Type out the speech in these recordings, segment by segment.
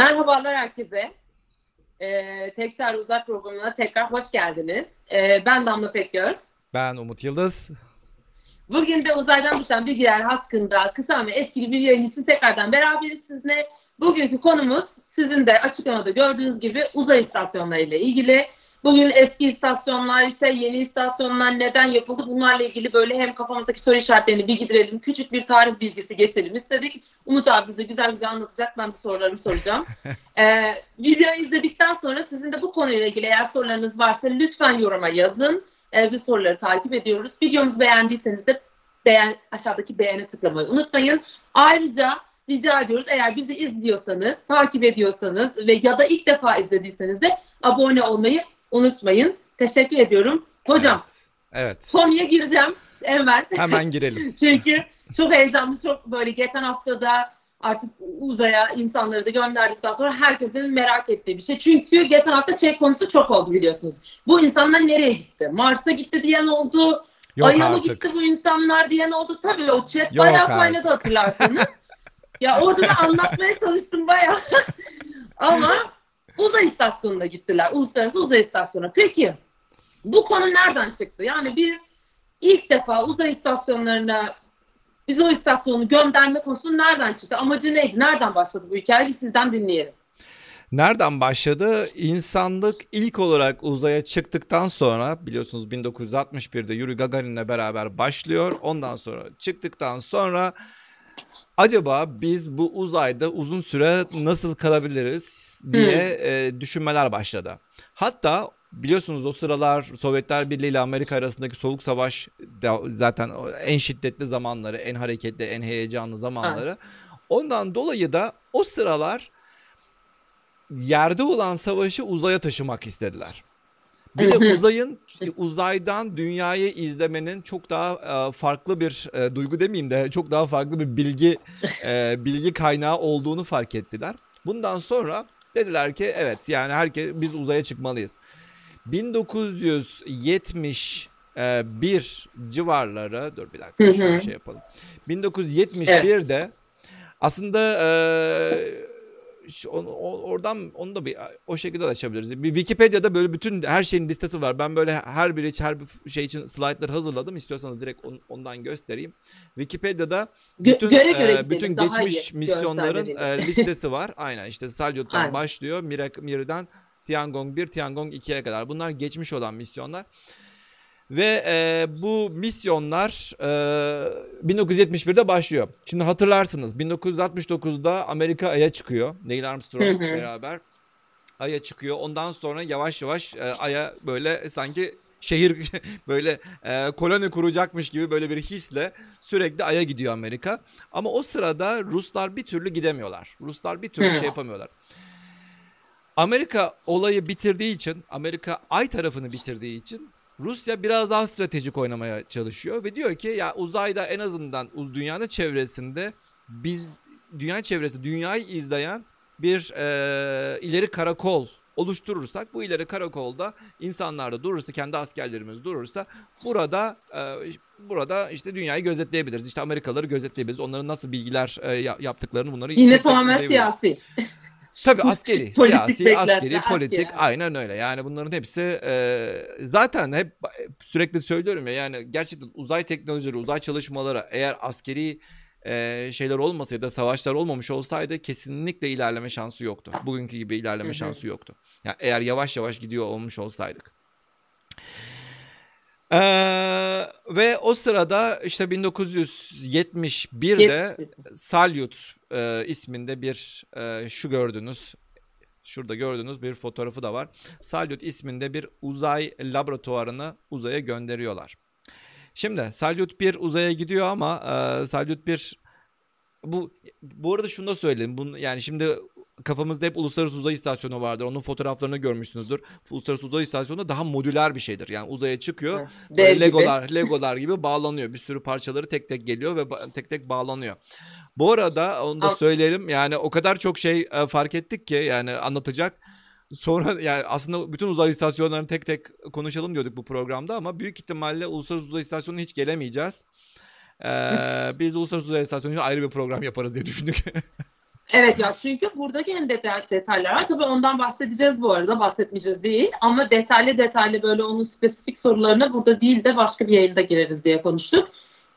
Merhabalar herkese. Ee, Tekrar Uzay programına tekrar hoş geldiniz. Ee, ben Damla Pekgöz. Ben Umut Yıldız. Bugün de uzaydan düşen bilgiler hakkında kısa ve etkili bir yayın için tekrardan beraberiz sizinle. Bugünkü konumuz sizin de açıklamada gördüğünüz gibi uzay istasyonları ile ilgili. Bugün eski istasyonlar ise yeni istasyonlar neden yapıldı bunlarla ilgili böyle hem kafamızdaki soru işaretlerini bir giderelim, küçük bir tarih bilgisi geçelim istedik. Umut abi bize güzel güzel anlatacak. Ben de sorularımı soracağım. ee, videoyu izledikten sonra sizin de bu konuyla ilgili eğer sorularınız varsa lütfen yoruma yazın. Ee, biz soruları takip ediyoruz. Videomuzu beğendiyseniz de beğen, aşağıdaki beğene tıklamayı unutmayın. Ayrıca rica ediyoruz eğer bizi izliyorsanız, takip ediyorsanız ve ya da ilk defa izlediyseniz de abone olmayı unutmayın. Teşekkür ediyorum. Hocam Evet. evet. konuya gireceğim hemen. Hemen girelim. Çünkü çok heyecanlı, çok böyle geçen haftada artık uzaya insanları da gönderdikten sonra herkesin merak ettiği bir şey. Çünkü geçen hafta şey konusu çok oldu biliyorsunuz. Bu insanlar nereye gitti? Mars'a gitti diyen oldu. Yok Ay'a mı gitti bu insanlar diyen oldu. Tabii o chat Yok bayağı kaynadı hatırlarsanız. ya orada ben anlatmaya çalıştım bayağı. Ama uzay istasyonuna gittiler. Uluslararası uzay istasyonu. Peki bu konu nereden çıktı? Yani biz ilk defa uzay istasyonlarına biz o istasyonu gönderme konusu nereden çıktı? Amacı neydi? Nereden başladı bu hikaye? Bir sizden dinleyelim. Nereden başladı? İnsanlık ilk olarak uzaya çıktıktan sonra biliyorsunuz 1961'de Yuri Gagarin'le beraber başlıyor. Ondan sonra çıktıktan sonra acaba biz bu uzayda uzun süre nasıl kalabiliriz diye e, düşünmeler başladı. Hatta biliyorsunuz o sıralar Sovyetler Birliği ile Amerika arasındaki soğuk savaş zaten en şiddetli zamanları, en hareketli, en heyecanlı zamanları. Ondan dolayı da o sıralar yerde olan savaşı uzaya taşımak istediler. Bir de uzayın uzaydan dünyayı izlemenin çok daha e, farklı bir e, duygu demeyeyim de çok daha farklı bir bilgi e, bilgi kaynağı olduğunu fark ettiler. Bundan sonra dediler ki evet yani herkes biz uzaya çıkmalıyız. 1971 civarları dur bir dakika şöyle şey yapalım. 1971'de aslında e, şu- onu- o- oradan onu da bir o şekilde de açabiliriz. Bir Wikipedia'da böyle bütün her şeyin listesi var. Ben böyle her biri her bir şey için slaytlar hazırladım. İstiyorsanız direkt on- ondan göstereyim. Wikipedia'da bütün göre göre e, bütün geçmiş iyi misyonların e, listesi var. Aynen işte Salyut'tan Aynen. başlıyor. Mirak Mir'den Tiangong 1, Tiangong 2'ye kadar. Bunlar geçmiş olan misyonlar. Ve e, bu misyonlar e, 1971'de başlıyor. Şimdi hatırlarsınız 1969'da Amerika Ay'a çıkıyor. Neil Armstrong beraber Ay'a çıkıyor. Ondan sonra yavaş yavaş e, Ay'a böyle sanki şehir böyle e, koloni kuracakmış gibi böyle bir hisle sürekli Ay'a gidiyor Amerika. Ama o sırada Ruslar bir türlü gidemiyorlar. Ruslar bir türlü şey yapamıyorlar. Amerika olayı bitirdiği için, Amerika Ay tarafını bitirdiği için Rusya biraz daha stratejik oynamaya çalışıyor ve diyor ki ya uzayda en azından dünyanın çevresinde biz dünya çevresinde dünyayı izleyen bir e, ileri karakol oluşturursak bu ileri karakolda insanlar da durursa kendi askerlerimiz durursa burada e, burada işte dünyayı gözetleyebiliriz. İşte Amerikalıları gözetleyebiliriz. Onların nasıl bilgiler e, ya- yaptıklarını bunları Yine tamamen siyasi. Tabii askeri, Politik siyasi, askeri, politik aynen öyle. Yani bunların hepsi e, zaten hep sürekli söylüyorum ya yani gerçekten uzay teknolojileri, uzay çalışmaları eğer askeri e, şeyler olmasa ya da savaşlar olmamış olsaydı kesinlikle ilerleme şansı yoktu. Bugünkü gibi ilerleme Hı hı. şansı yoktu. Yani eğer yavaş yavaş gidiyor olmuş olsaydık. Ee, ve o sırada işte 1971'de Yetmiş. Salyut e, isminde bir e, şu gördünüz şurada gördüğünüz bir fotoğrafı da var. Salyut isminde bir uzay laboratuvarını uzaya gönderiyorlar. Şimdi Salyut 1 uzaya gidiyor ama e, Salyut 1 bu bu arada şunu da söyleyeyim. Bunu, yani şimdi kafamızda hep Uluslararası Uzay İstasyonu vardır. Onun fotoğraflarını görmüşsünüzdür. Uluslararası Uzay İstasyonu daha modüler bir şeydir. Yani uzaya çıkıyor. Böyle gibi. Legolar, Legolar gibi bağlanıyor. Bir sürü parçaları tek tek geliyor ve tek tek bağlanıyor. Bu arada onu da söyleyelim. Yani o kadar çok şey e, fark ettik ki yani anlatacak. Sonra yani aslında bütün uzay istasyonlarını tek tek konuşalım diyorduk bu programda ama büyük ihtimalle Uluslararası Uzay İstasyonu'na hiç gelemeyeceğiz. Ee, biz Uluslararası Uzay İstasyonu için ayrı bir program yaparız diye düşündük. Evet ya çünkü buradaki hem detay, detaylar var. Tabii ondan bahsedeceğiz bu arada. Bahsetmeyeceğiz değil. Ama detaylı detaylı böyle onun spesifik sorularına burada değil de başka bir yayında gireriz diye konuştuk.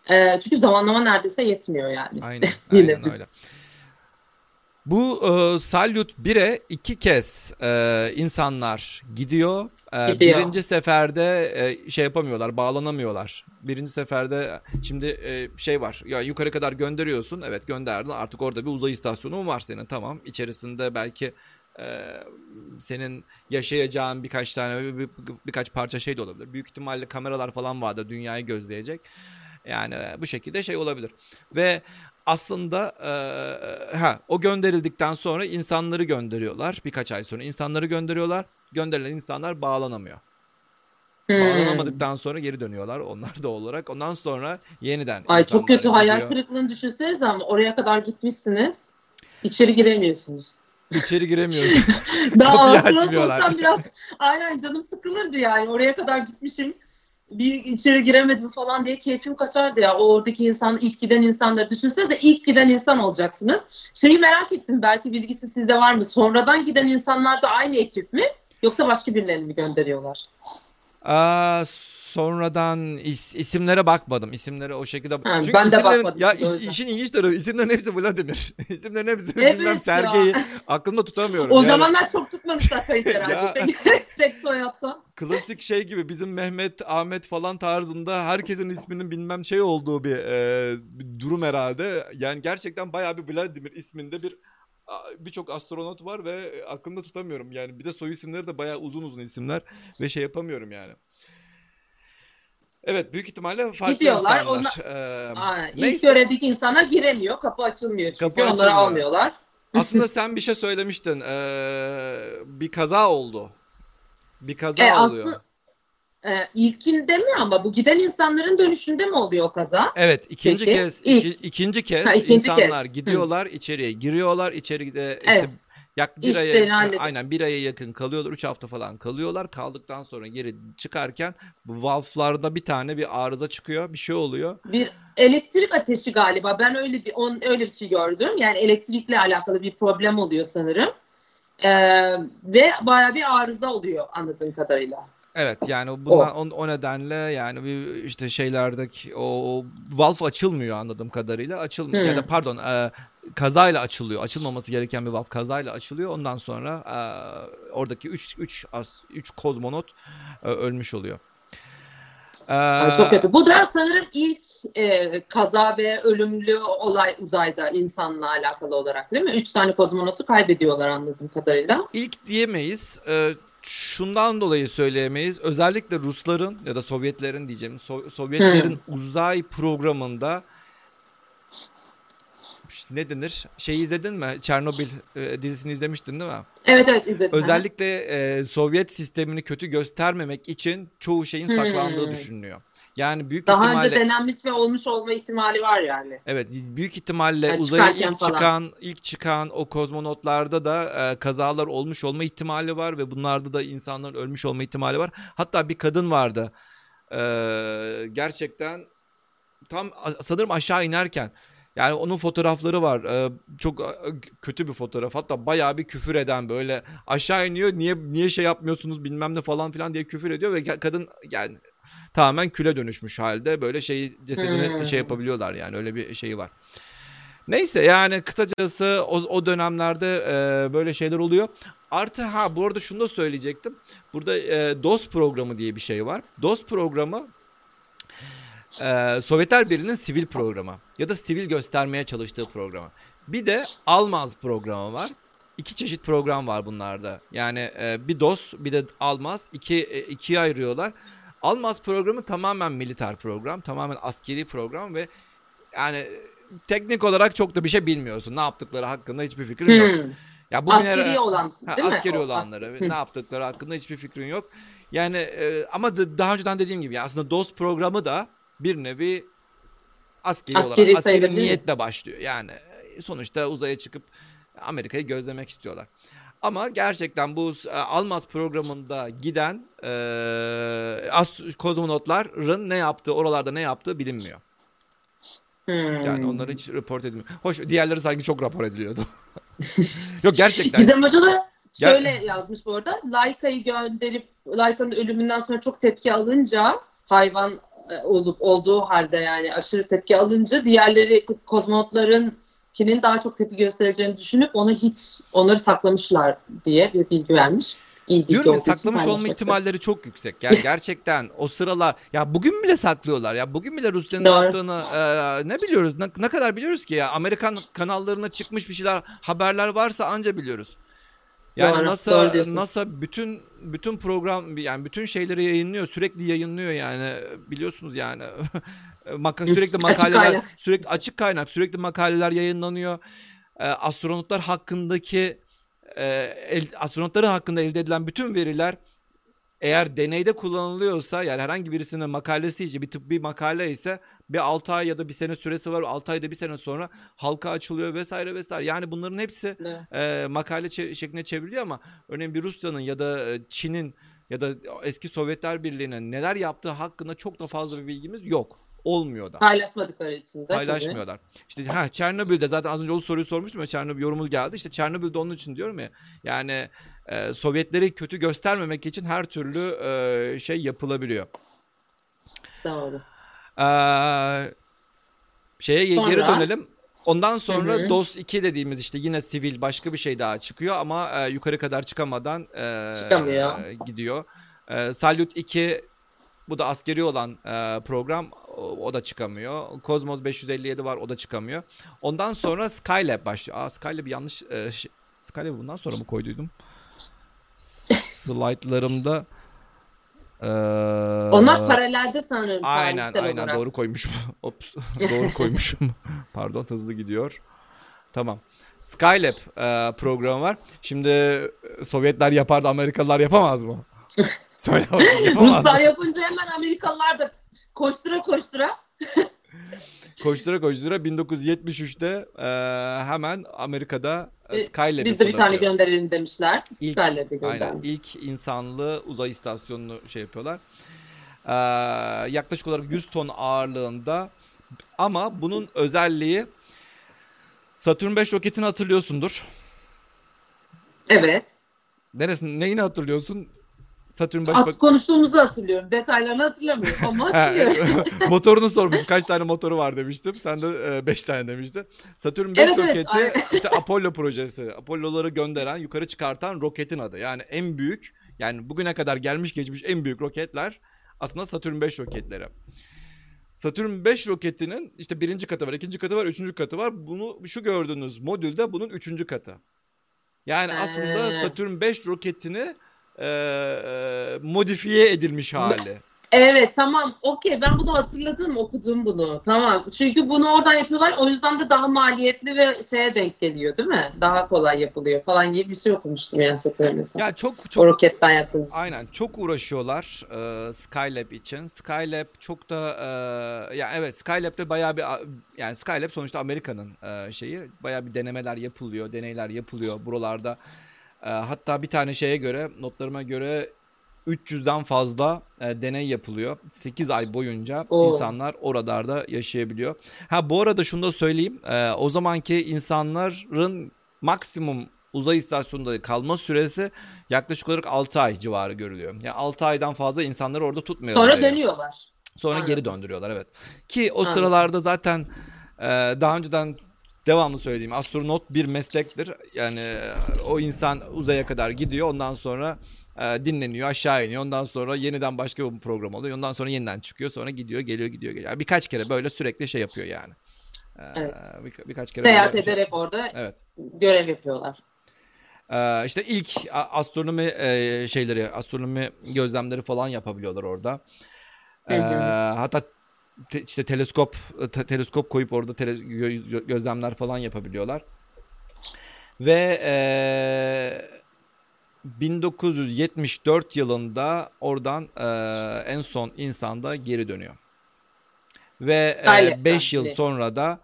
Ee, çünkü zamanlama neredeyse yetmiyor yani. Aynen, aynen öyle. Bu e, Salyut 1'e iki kez e, insanlar gidiyor. E, Gidiyor. Birinci seferde e, şey yapamıyorlar, bağlanamıyorlar. Birinci seferde şimdi e, şey var. Ya yukarı kadar gönderiyorsun. Evet gönderdin. Artık orada bir uzay istasyonu var senin. Tamam. İçerisinde belki e, senin yaşayacağın birkaç tane bir- bir- birkaç parça şey de olabilir. Büyük ihtimalle kameralar falan vardı dünyayı gözleyecek. Yani e, bu şekilde şey olabilir. Ve aslında e, ha o gönderildikten sonra insanları gönderiyorlar. Birkaç ay sonra insanları gönderiyorlar. Gönderilen insanlar bağlanamıyor. Hmm. Bağlanamadıktan sonra geri dönüyorlar onlar da olarak. Ondan sonra yeniden Ay çok kötü hayal gidiyor. kırıklığını düşünsenize ama oraya kadar gitmişsiniz. İçeri giremiyorsunuz. İçeri giremiyoruz. Ben Kapıyı açmıyorlar. biraz aynen canım sıkılırdı yani. Oraya kadar gitmişim. Bir içeri giremedim falan diye keyfim kaçardı ya. O oradaki insan, ilk giden insanları düşünsenize ilk giden insan olacaksınız. Şeyi merak ettim belki bilgisi sizde var mı? Sonradan giden insanlar da aynı ekip mi? Yoksa başka birilerini mi gönderiyorlar? Aa, sonradan is- isimlere bakmadım. İsimlere o şekilde Ha, Çünkü ben de bakmadım Ya i- işin ilginç tarafı isimlerin hepsi Vladimir. İsimlerin hepsi Evet bilmem. Sergey'i aklımda tutamıyorum. O Yani zamanlar çok tutmamışlar herhalde. Tek, tek soyaddan. klasik şey gibi bizim Mehmet, Ahmet falan tarzında herkesin isminin bilmem şey olduğu bir, e, bir durum herhalde. Yani gerçekten bayağı bir Vladimir isminde bir birçok astronot var ve aklımda tutamıyorum. Yani bir de soy isimleri de bayağı uzun uzun isimler ve şey yapamıyorum yani. Evet büyük ihtimalle farklı Gidiyorlar, insanlar. Ee, Aynen. İlk neyse. görevideki insanlar giremiyor. Kapı açılmıyor çünkü Kapı onları açılmıyor. almıyorlar. Aslında sen bir şey söylemiştin. Ee, bir kaza oldu. Bir kaza E, oluyor. aslında- Ee, ilkinde mi ama bu giden insanların dönüşünde mi oluyor o kaza? Evet ikinci Peki, kez ilk. iki- ikinci kez Ha, ikinci insanlar kez. gidiyorlar içeriye giriyorlar içeride işte Evet. Yak bir İşlerini aya aynen bir aya yakın kalıyorlar üç hafta falan kalıyorlar kaldıktan sonra geri çıkarken bu valflarda bir tane bir arıza çıkıyor bir şey oluyor Bir elektrik ateşi galiba. Ben öyle bir on, öyle bir şey gördüm. Yani elektrikle alakalı bir problem oluyor sanırım. Ee, ve baya bir arıza oluyor anladığım kadarıyla. evet yani bundan o, o nedenle yani bir işte şeylerdeki o, valve açılmıyor anladığım kadarıyla açılmıyor ya Hmm. da pardon e, kazayla açılıyor açılmaması gereken bir valve kazayla açılıyor ondan sonra e, oradaki 3 3 3 kozmonot e, ölmüş oluyor. Ee, çok kötü. Bu da sanırım ilk e, kaza ve ölümlü olay uzayda insanla alakalı olarak değil mi? Üç tane kozmonotu kaybediyorlar anladığım kadarıyla. İlk diyemeyiz. Ee, şundan dolayı söyleyemeyiz. Özellikle Rusların ya da Sovyetlerin diyeceğim. So- Sovyetlerin uzay programında ne denir? Şeyi izledin mi? Çernobil e, dizisini izlemiştin değil mi? Evet evet izledim. Özellikle e, Sovyet sistemini kötü göstermemek için çoğu şeyin Hmm. saklandığı düşünülüyor. Yani büyük Daha ihtimalle önce denenmiş ve olmuş olma ihtimali var yani. Evet, büyük ihtimalle Yani uzaya ilk falan. çıkan, ilk çıkan o kozmonotlarda da e, kazalar olmuş olma ihtimali var ve bunlarda da insanların ölmüş olma ihtimali var. Hatta bir kadın vardı. E, gerçekten tam sanırım aşağı inerken yani onun fotoğrafları var. E, çok e, kötü bir fotoğraf. Hatta bayağı bir küfür eden böyle aşağı iniyor. Niye niye şey yapmıyorsunuz bilmem ne falan filan diye küfür ediyor ve kadın yani tamamen küle dönüşmüş halde böyle şey cesedini Hmm. şey yapabiliyorlar yani öyle bir şeyi var. Neyse yani kısacası o, o dönemlerde e, böyle şeyler oluyor. Artı ha bu arada şunu da söyleyecektim. Burada e, DOS programı diye bir şey var. DOS programı e, Sovyetler Birliği'nin sivil programı ya da sivil göstermeye çalıştığı programı. Bir de Almaz programı var. İki çeşit program var bunlarda. Yani e, bir DOS bir de Almaz iki e, ikiye ayırıyorlar. Almaz programı tamamen militer program, tamamen askeri program ve yani teknik olarak çok da bir şey bilmiyorsun. Ne yaptıkları hakkında hiçbir fikrin yok. Hmm. Ya bugün Askeri her- olan Ha, değil mi? askeri O olanları as- ne yaptıkları hakkında hiçbir fikrin yok. Yani e, ama da- daha önceden dediğim gibi ya aslında DOS programı da bir nevi askeri, Askeri olarak askeri niyetle başlıyor. Yani e, sonuçta uzaya çıkıp Amerika'yı gözlemek istiyorlar. Ama gerçekten bu e, Almaz programında giden e, ast- kozmonotların ne yaptığı, oralarda ne yaptığı bilinmiyor. Hmm. Yani onları hiç report edilmiyor. Hoş diğerleri sanki çok rapor ediliyordu. Yok gerçekten. Gizem Hoca da şöyle yazmış bu arada. Laika'yı gönderip Laika'nın ölümünden sonra çok tepki alınca hayvan olup olduğu halde yani aşırı tepki alınca diğerleri kozmonotlarınkinin daha çok tepki göstereceğini düşünüp onu hiç onları saklamışlar diye bir bilgi vermiş. İyi bilgi Diyorum ya saklamış olma ihtimalleri çok yüksek. Yani gerçekten o sıralar ya bugün bile saklıyorlar ya bugün bile Rusya'nın Doğru. yaptığını e, ne biliyoruz ne, ne kadar biliyoruz ki ya Amerikan kanallarına çıkmış bir şeyler haberler varsa anca biliyoruz. Yani Doğru, NASA doğru. NASA bütün bütün program yani bütün şeyleri yayınlıyor sürekli yayınlıyor yani biliyorsunuz yani Maka, sürekli makaleler kaynak. sürekli açık kaynak sürekli makaleler yayınlanıyor. E, astronotlar hakkındaki e, el, astronotları hakkında elde edilen bütün veriler eğer deneyde kullanılıyorsa yani herhangi birisinin makalesi ise bir tıbbi makale ise bir 6 ay ya da bir sene süresi var. 6 ayda bir sene sonra halka açılıyor vesaire vesaire. Yani bunların hepsi Evet. e, makale çe- şekline çevriliyor ama örneğin bir Rusya'nın ya da Çin'in ya da eski Sovyetler Birliği'nin neler yaptığı hakkında çok da fazla bir bilgimiz yok. Olmuyor da. Paylaşmadıkları için de. tabii. Paylaşmıyorlar. İşte ha Çernobil'de zaten az önce o soruyu sormuştum ya Çernobil yorumu geldi. İşte Çernobil'de onun için diyorum ya. Yani e, Sovyetleri kötü göstermemek için her türlü e, şey yapılabiliyor. Doğru. Ee, şeye ge- geri Sonra? dönelim. Ondan sonra Hı hı. DOS 2 dediğimiz işte yine sivil başka bir şey daha çıkıyor ama e, yukarı kadar çıkamadan e, Çıkamıyor. gidiyor. E, Salyut 2 bu da askeri olan e, program o, o da çıkamıyor. Cosmos 557 var o da çıkamıyor. Ondan sonra Skylab başlıyor. Aa Skylab yanlış e, şey, Skylab'ı bundan sonra mı koyduydum? Slaytlarımda e, Onlar paralelde sanırım. Aynen aynen olarak. doğru koymuşum. Ops doğru koymuşum. Pardon hızlı gidiyor. Tamam. Skylab e, programı var. Şimdi Sovyetler yapar da Amerikalılar yapamaz mı? Söyle bakayım yapamaz Ruslar mı? yapınca hemen Amerikalılar da koştura koştura Koştura koştura 1973'te e, hemen Amerika'da e, E, Skylab'ı biz de bir tane gönderelim demişler. İlk, aynen ilk insanlı uzay istasyonunu şey yapıyorlar. Ee, yaklaşık olarak 100 ton ağırlığında ama bunun özelliği Saturn 5 roketini hatırlıyorsundur. Evet. Neresini neyini hatırlıyorsun? Satürn 5 At konuştuğumuzu hatırlıyorum. Detaylarını hatırlamıyorum ama Ha, hatırlıyorum. motorunu sormuş. Kaç tane motoru var demiştim. Sen de 5 tane demiştin. Satürn 5 Evet, evet, roketi aynen. işte Apollo projesi. Apollo'ları gönderen, yukarı çıkartan roketin adı. Yani en büyük, yani bugüne kadar gelmiş geçmiş en büyük roketler aslında Satürn 5 roketleri. Satürn 5 roketinin işte birinci katı var, ikinci katı var, üçüncü katı var. Bunu şu gördüğünüz modülde bunun üçüncü katı. Yani aslında. Satürn 5 roketini e, e, modifiye edilmiş hali. Evet tamam okey ben bunu hatırladım okudum bunu tamam çünkü bunu oradan yapıyorlar o yüzden de daha maliyetli ve şeye denk geliyor değil mi daha kolay yapılıyor falan gibi bir şey okumuştum yani hatırlamıyorsam Ya çok o çok roketten yaptığınız için. aynen çok uğraşıyorlar e, Skylab için. Skylab çok da e, ya evet Skylab'de bayağı bir yani Skylab sonuçta Amerika'nın e, şeyi bayağı bir denemeler yapılıyor, deneyler yapılıyor buralarda. E, hatta bir tane şeye göre notlarıma göre 300'den fazla e, deney yapılıyor. 8 ay boyunca Oo. insanlar oralarda yaşayabiliyor. Ha bu arada şunu da söyleyeyim. E, o zamanki insanların maksimum uzay istasyonunda kalma süresi yaklaşık olarak 6 ay civarı görülüyor. Yani 6 aydan fazla insanları orada tutmuyorlar. sonra dönüyorlar Sonra Anladım. geri döndürüyorlar evet. Ki o Anladım. sıralarda zaten e, daha önceden devamlı söylediğim astronot bir meslektir. Yani e, o insan uzaya kadar gidiyor ondan sonra e, dinleniyor aşağı iniyor ondan sonra yeniden başka bir program oluyor ondan sonra yeniden çıkıyor sonra gidiyor geliyor gidiyor geliyor. Yani birkaç kere böyle sürekli şey yapıyor yani. E, Evet. birka- birkaç kere seyahat şey- ederek orada Evet. görev yapıyorlar Ee, işte ilk astronomi e, şeyleri, astronomi gözlemleri falan yapabiliyorlar orada. Ee, hatta te- işte teleskop te- teleskop koyup orada tele- gö- gö- gözlemler falan yapabiliyorlar. Ve e, 1974 yılında oradan e, en son insanda geri dönüyor. Ve Skylab'dan 5 yıl bile. sonra da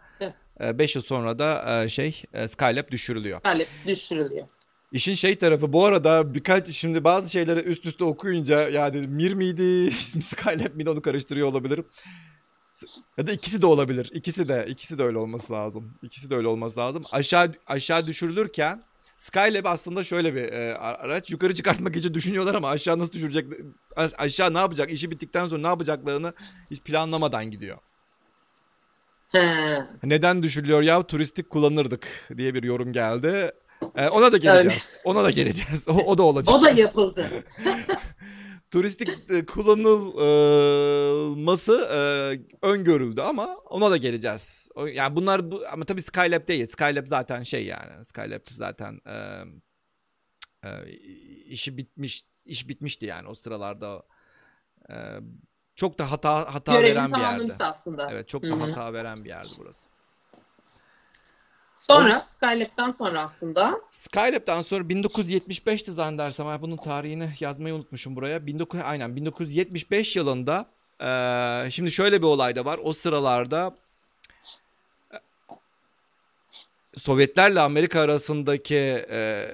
Evet. 5 yıl sonra da e, şey e, Skylab düşürülüyor. Skylab düşürülüyor İşin şey tarafı bu arada birkaç şimdi bazı şeyleri üst üste okuyunca ya dedim Mir miydi Skylab miydi onu karıştırıyor olabilirim. Ya da ikisi de olabilir. İkisi de ikisi de öyle olması lazım. İkisi de öyle olması lazım. Aşağı aşağı düşürülürken Skylab aslında şöyle bir e, araç. Yukarı çıkartmak için düşünüyorlar ama aşağı nasıl düşürecek? Aşağı ne yapacak? İşi bittikten sonra ne yapacaklarını hiç planlamadan gidiyor. He. Neden düşürülüyor ya? Turistik kullanırdık diye bir yorum geldi. Ee, ona da geleceğiz. Öyle. Ona da geleceğiz. O, o da olacak. O da yapıldı. Turistik e, kullanılması e, öngörüldü ama ona da geleceğiz. O, yani bunlar bu, ama tabii Skylab değil. Skylab zaten şey yani. Skylab zaten e, e, işi bitmiş iş bitmişti yani o sıralarda. E, çok da hata hata Görevini veren bir yerdi. aslında. Evet, çok da Hı-hı. hata veren bir yerdi burası. Sonra o, Skylab'dan sonra aslında. Skylab'dan sonra 1975'ti zannedersem. bunun tarihini yazmayı unutmuşum buraya. 19 aynen 1975 yılında e, şimdi şöyle bir olay da var. O sıralarda Sovyetlerle Amerika arasındaki e,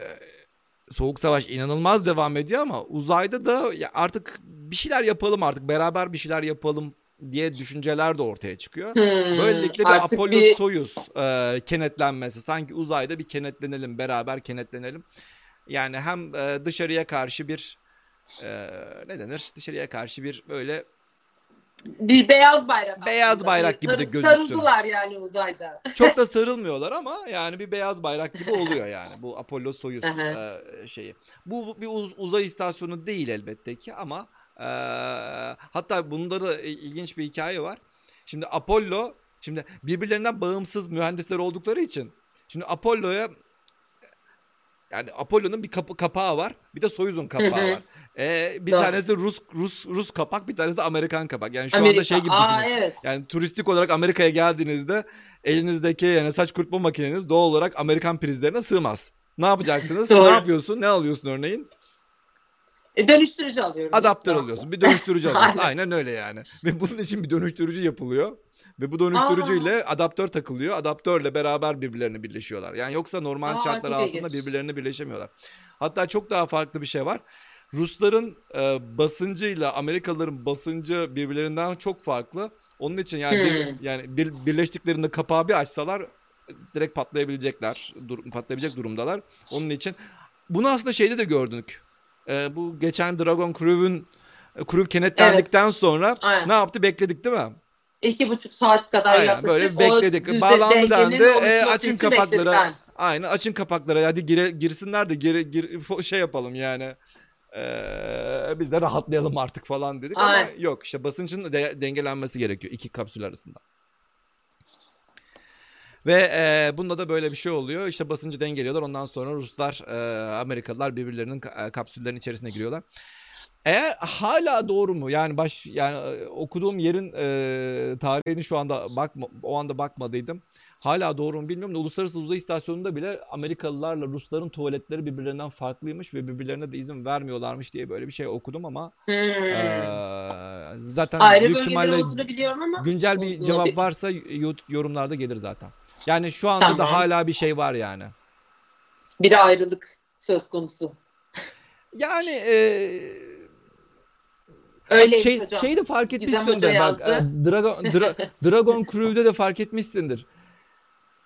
Soğuk Savaş inanılmaz devam ediyor ama uzayda da ya artık bir şeyler yapalım artık beraber bir şeyler yapalım diye düşünceler de ortaya çıkıyor. Hmm, Böylelikle bir Apollo bir... Soyuz e, kenetlenmesi. Sanki uzayda bir kenetlenelim, beraber kenetlenelim. Yani hem e, dışarıya karşı bir e, ne denir? Dışarıya karşı bir böyle bir beyaz bayrak. Beyaz aslında. bayrak gibi Sar, de gözüksün. Sarıldılar yani uzayda. Çok da sarılmıyorlar ama yani bir beyaz bayrak gibi oluyor yani bu Apollo Soyuz e, şeyi. Bu bir uz- uzay istasyonu değil elbette ki ama ee, hatta bunda da ilginç bir hikaye var. Şimdi Apollo, şimdi birbirlerinden bağımsız mühendisler oldukları için şimdi Apollo'ya yani Apollo'nun bir kapı, kapağı var. Bir de Soyuz'un kapağı var. Ee, bir Doğru. tanesi Rus Rus Rus kapak, bir tanesi Amerikan kapak. Yani şu Amerika. anda şey gibi Aa, düşünün. Evet. Yani turistik olarak Amerika'ya geldiğinizde elinizdeki yani saç kurutma makineniz doğal olarak Amerikan prizlerine sığmaz. Ne yapacaksınız? ne yapıyorsun? Ne alıyorsun örneğin? E, dönüştürücü alıyorum. Adaptör alıyorsun. Bir dönüştürücü alıyorsun. Aynen öyle yani. Ve bunun için bir dönüştürücü yapılıyor. Ve bu dönüştürücüyle Aa. adaptör takılıyor. Adaptörle beraber birbirlerine birleşiyorlar. Yani yoksa normal Aa, şartlar altında birbirlerine birleşemiyorlar. Hatta çok daha farklı bir şey var. Rusların e, basıncıyla Amerikalıların basıncı birbirlerinden çok farklı. Onun için yani hmm. bir, yani bir, birleştiklerinde kapağı bir açsalar direkt patlayabilecekler. Dur, patlayabilecek durumdalar. Onun için bunu aslında şeyde de gördük e, bu geçen Dragon Crew'ün Crew kenetlendikten evet. sonra Aynen. ne yaptı? Bekledik değil mi? İki buçuk saat kadar Aynen, yaklaşık. Böyle bekledik. Bağlandı dendi. E, açın kapakları. Bekledik. Aynen açın kapakları. Hadi gire, girsinler de gire, gir, şey yapalım yani. Ee, biz de rahatlayalım artık falan dedik Aynen. ama yok işte basıncın de, dengelenmesi gerekiyor iki kapsül arasında. Ve e, bunda da böyle bir şey oluyor. İşte basıncı dengeliyorlar. Ondan sonra Ruslar, e, Amerikalılar birbirlerinin e, kapsüllerin içerisine giriyorlar. Eğer hala doğru mu? Yani baş yani okuduğum yerin e, tarihini şu anda bakma o anda bakmadıydım. Hala doğru mu bilmiyorum da Uluslararası Uzay İstasyonu'nda bile Amerikalılarla Rusların tuvaletleri birbirlerinden farklıymış ve birbirlerine de izin vermiyorlarmış diye böyle bir şey okudum ama hmm. e, zaten Ayrı büyük ihtimalle ama güncel bir cevap varsa yorumlarda gelir zaten. Yani şu anda tamam. da hala bir şey var yani. Bir ayrılık söz konusu. Yani e, Öyle şey, hocam. Şeyi de fark etmişsindir. Bak, e, Dragon, Dra, Dragon Crew'de de fark etmişsindir.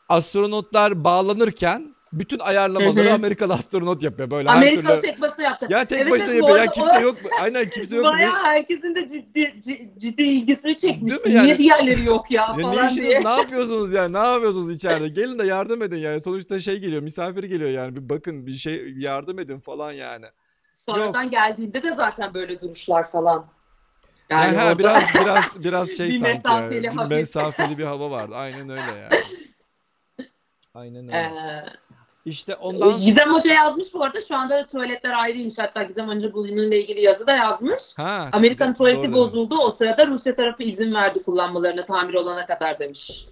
Astronotlar bağlanırken bütün ayarlamaları Amerikalı astronot yapıyor böyle Amerikalı türlü. tek başına yaptı. Ya tek evet, başına yapıyor. Ya kimse o... yok. Aynen kimse yok. Bayağı herkesin de ciddi ciddi ilgisini çekmiş. Değil mi yani? Niye diğerleri yok ya, ya falan ne diye. Ne yapıyorsunuz yani? Ne yapıyorsunuz içeride? Gelin de yardım edin yani. Sonuçta şey geliyor, misafir geliyor yani. Bir bakın bir şey yardım edin falan yani. Sonradan yok. geldiğinde de zaten böyle duruşlar falan. Yani, yani ha, biraz biraz biraz şey bir sanki mesafeli, yani. Bir mesafeli bir hava vardı. Aynen öyle yani. Aynen öyle. Ee, işte ondan Gizem Hoca yazmış bu arada. Şu anda tuvaletler ayrıymış. Hatta Gizem Hoca bununla ilgili yazı da yazmış. Ha, Amerikan tuvaleti doğru. bozuldu. O sırada Rusya tarafı izin verdi kullanmalarına tamir olana kadar demiş.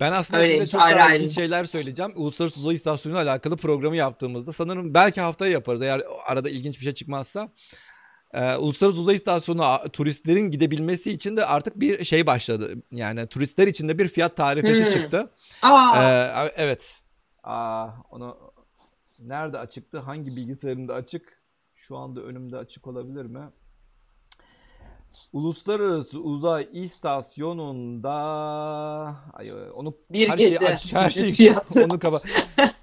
Ben aslında Öyleymiş, size çok ayrı daha ilginç şeyler söyleyeceğim. Uluslararası Uzay İstasyonu ile alakalı programı yaptığımızda sanırım belki haftaya yaparız eğer arada ilginç bir şey çıkmazsa. Ee, Uluslararası Uzay İstasyonu turistlerin gidebilmesi için de artık bir şey başladı. Yani turistler için de bir fiyat tarifesi hmm. çıktı. Aa. Ee, evet. Aa, onu nerede açıktı? Hangi bilgisayarımda açık? Şu anda önümde açık olabilir mi? Uluslararası Uzay İstasyonu'nda ay, onu Bir her şeyi gece aç, her şeyi onu kapa.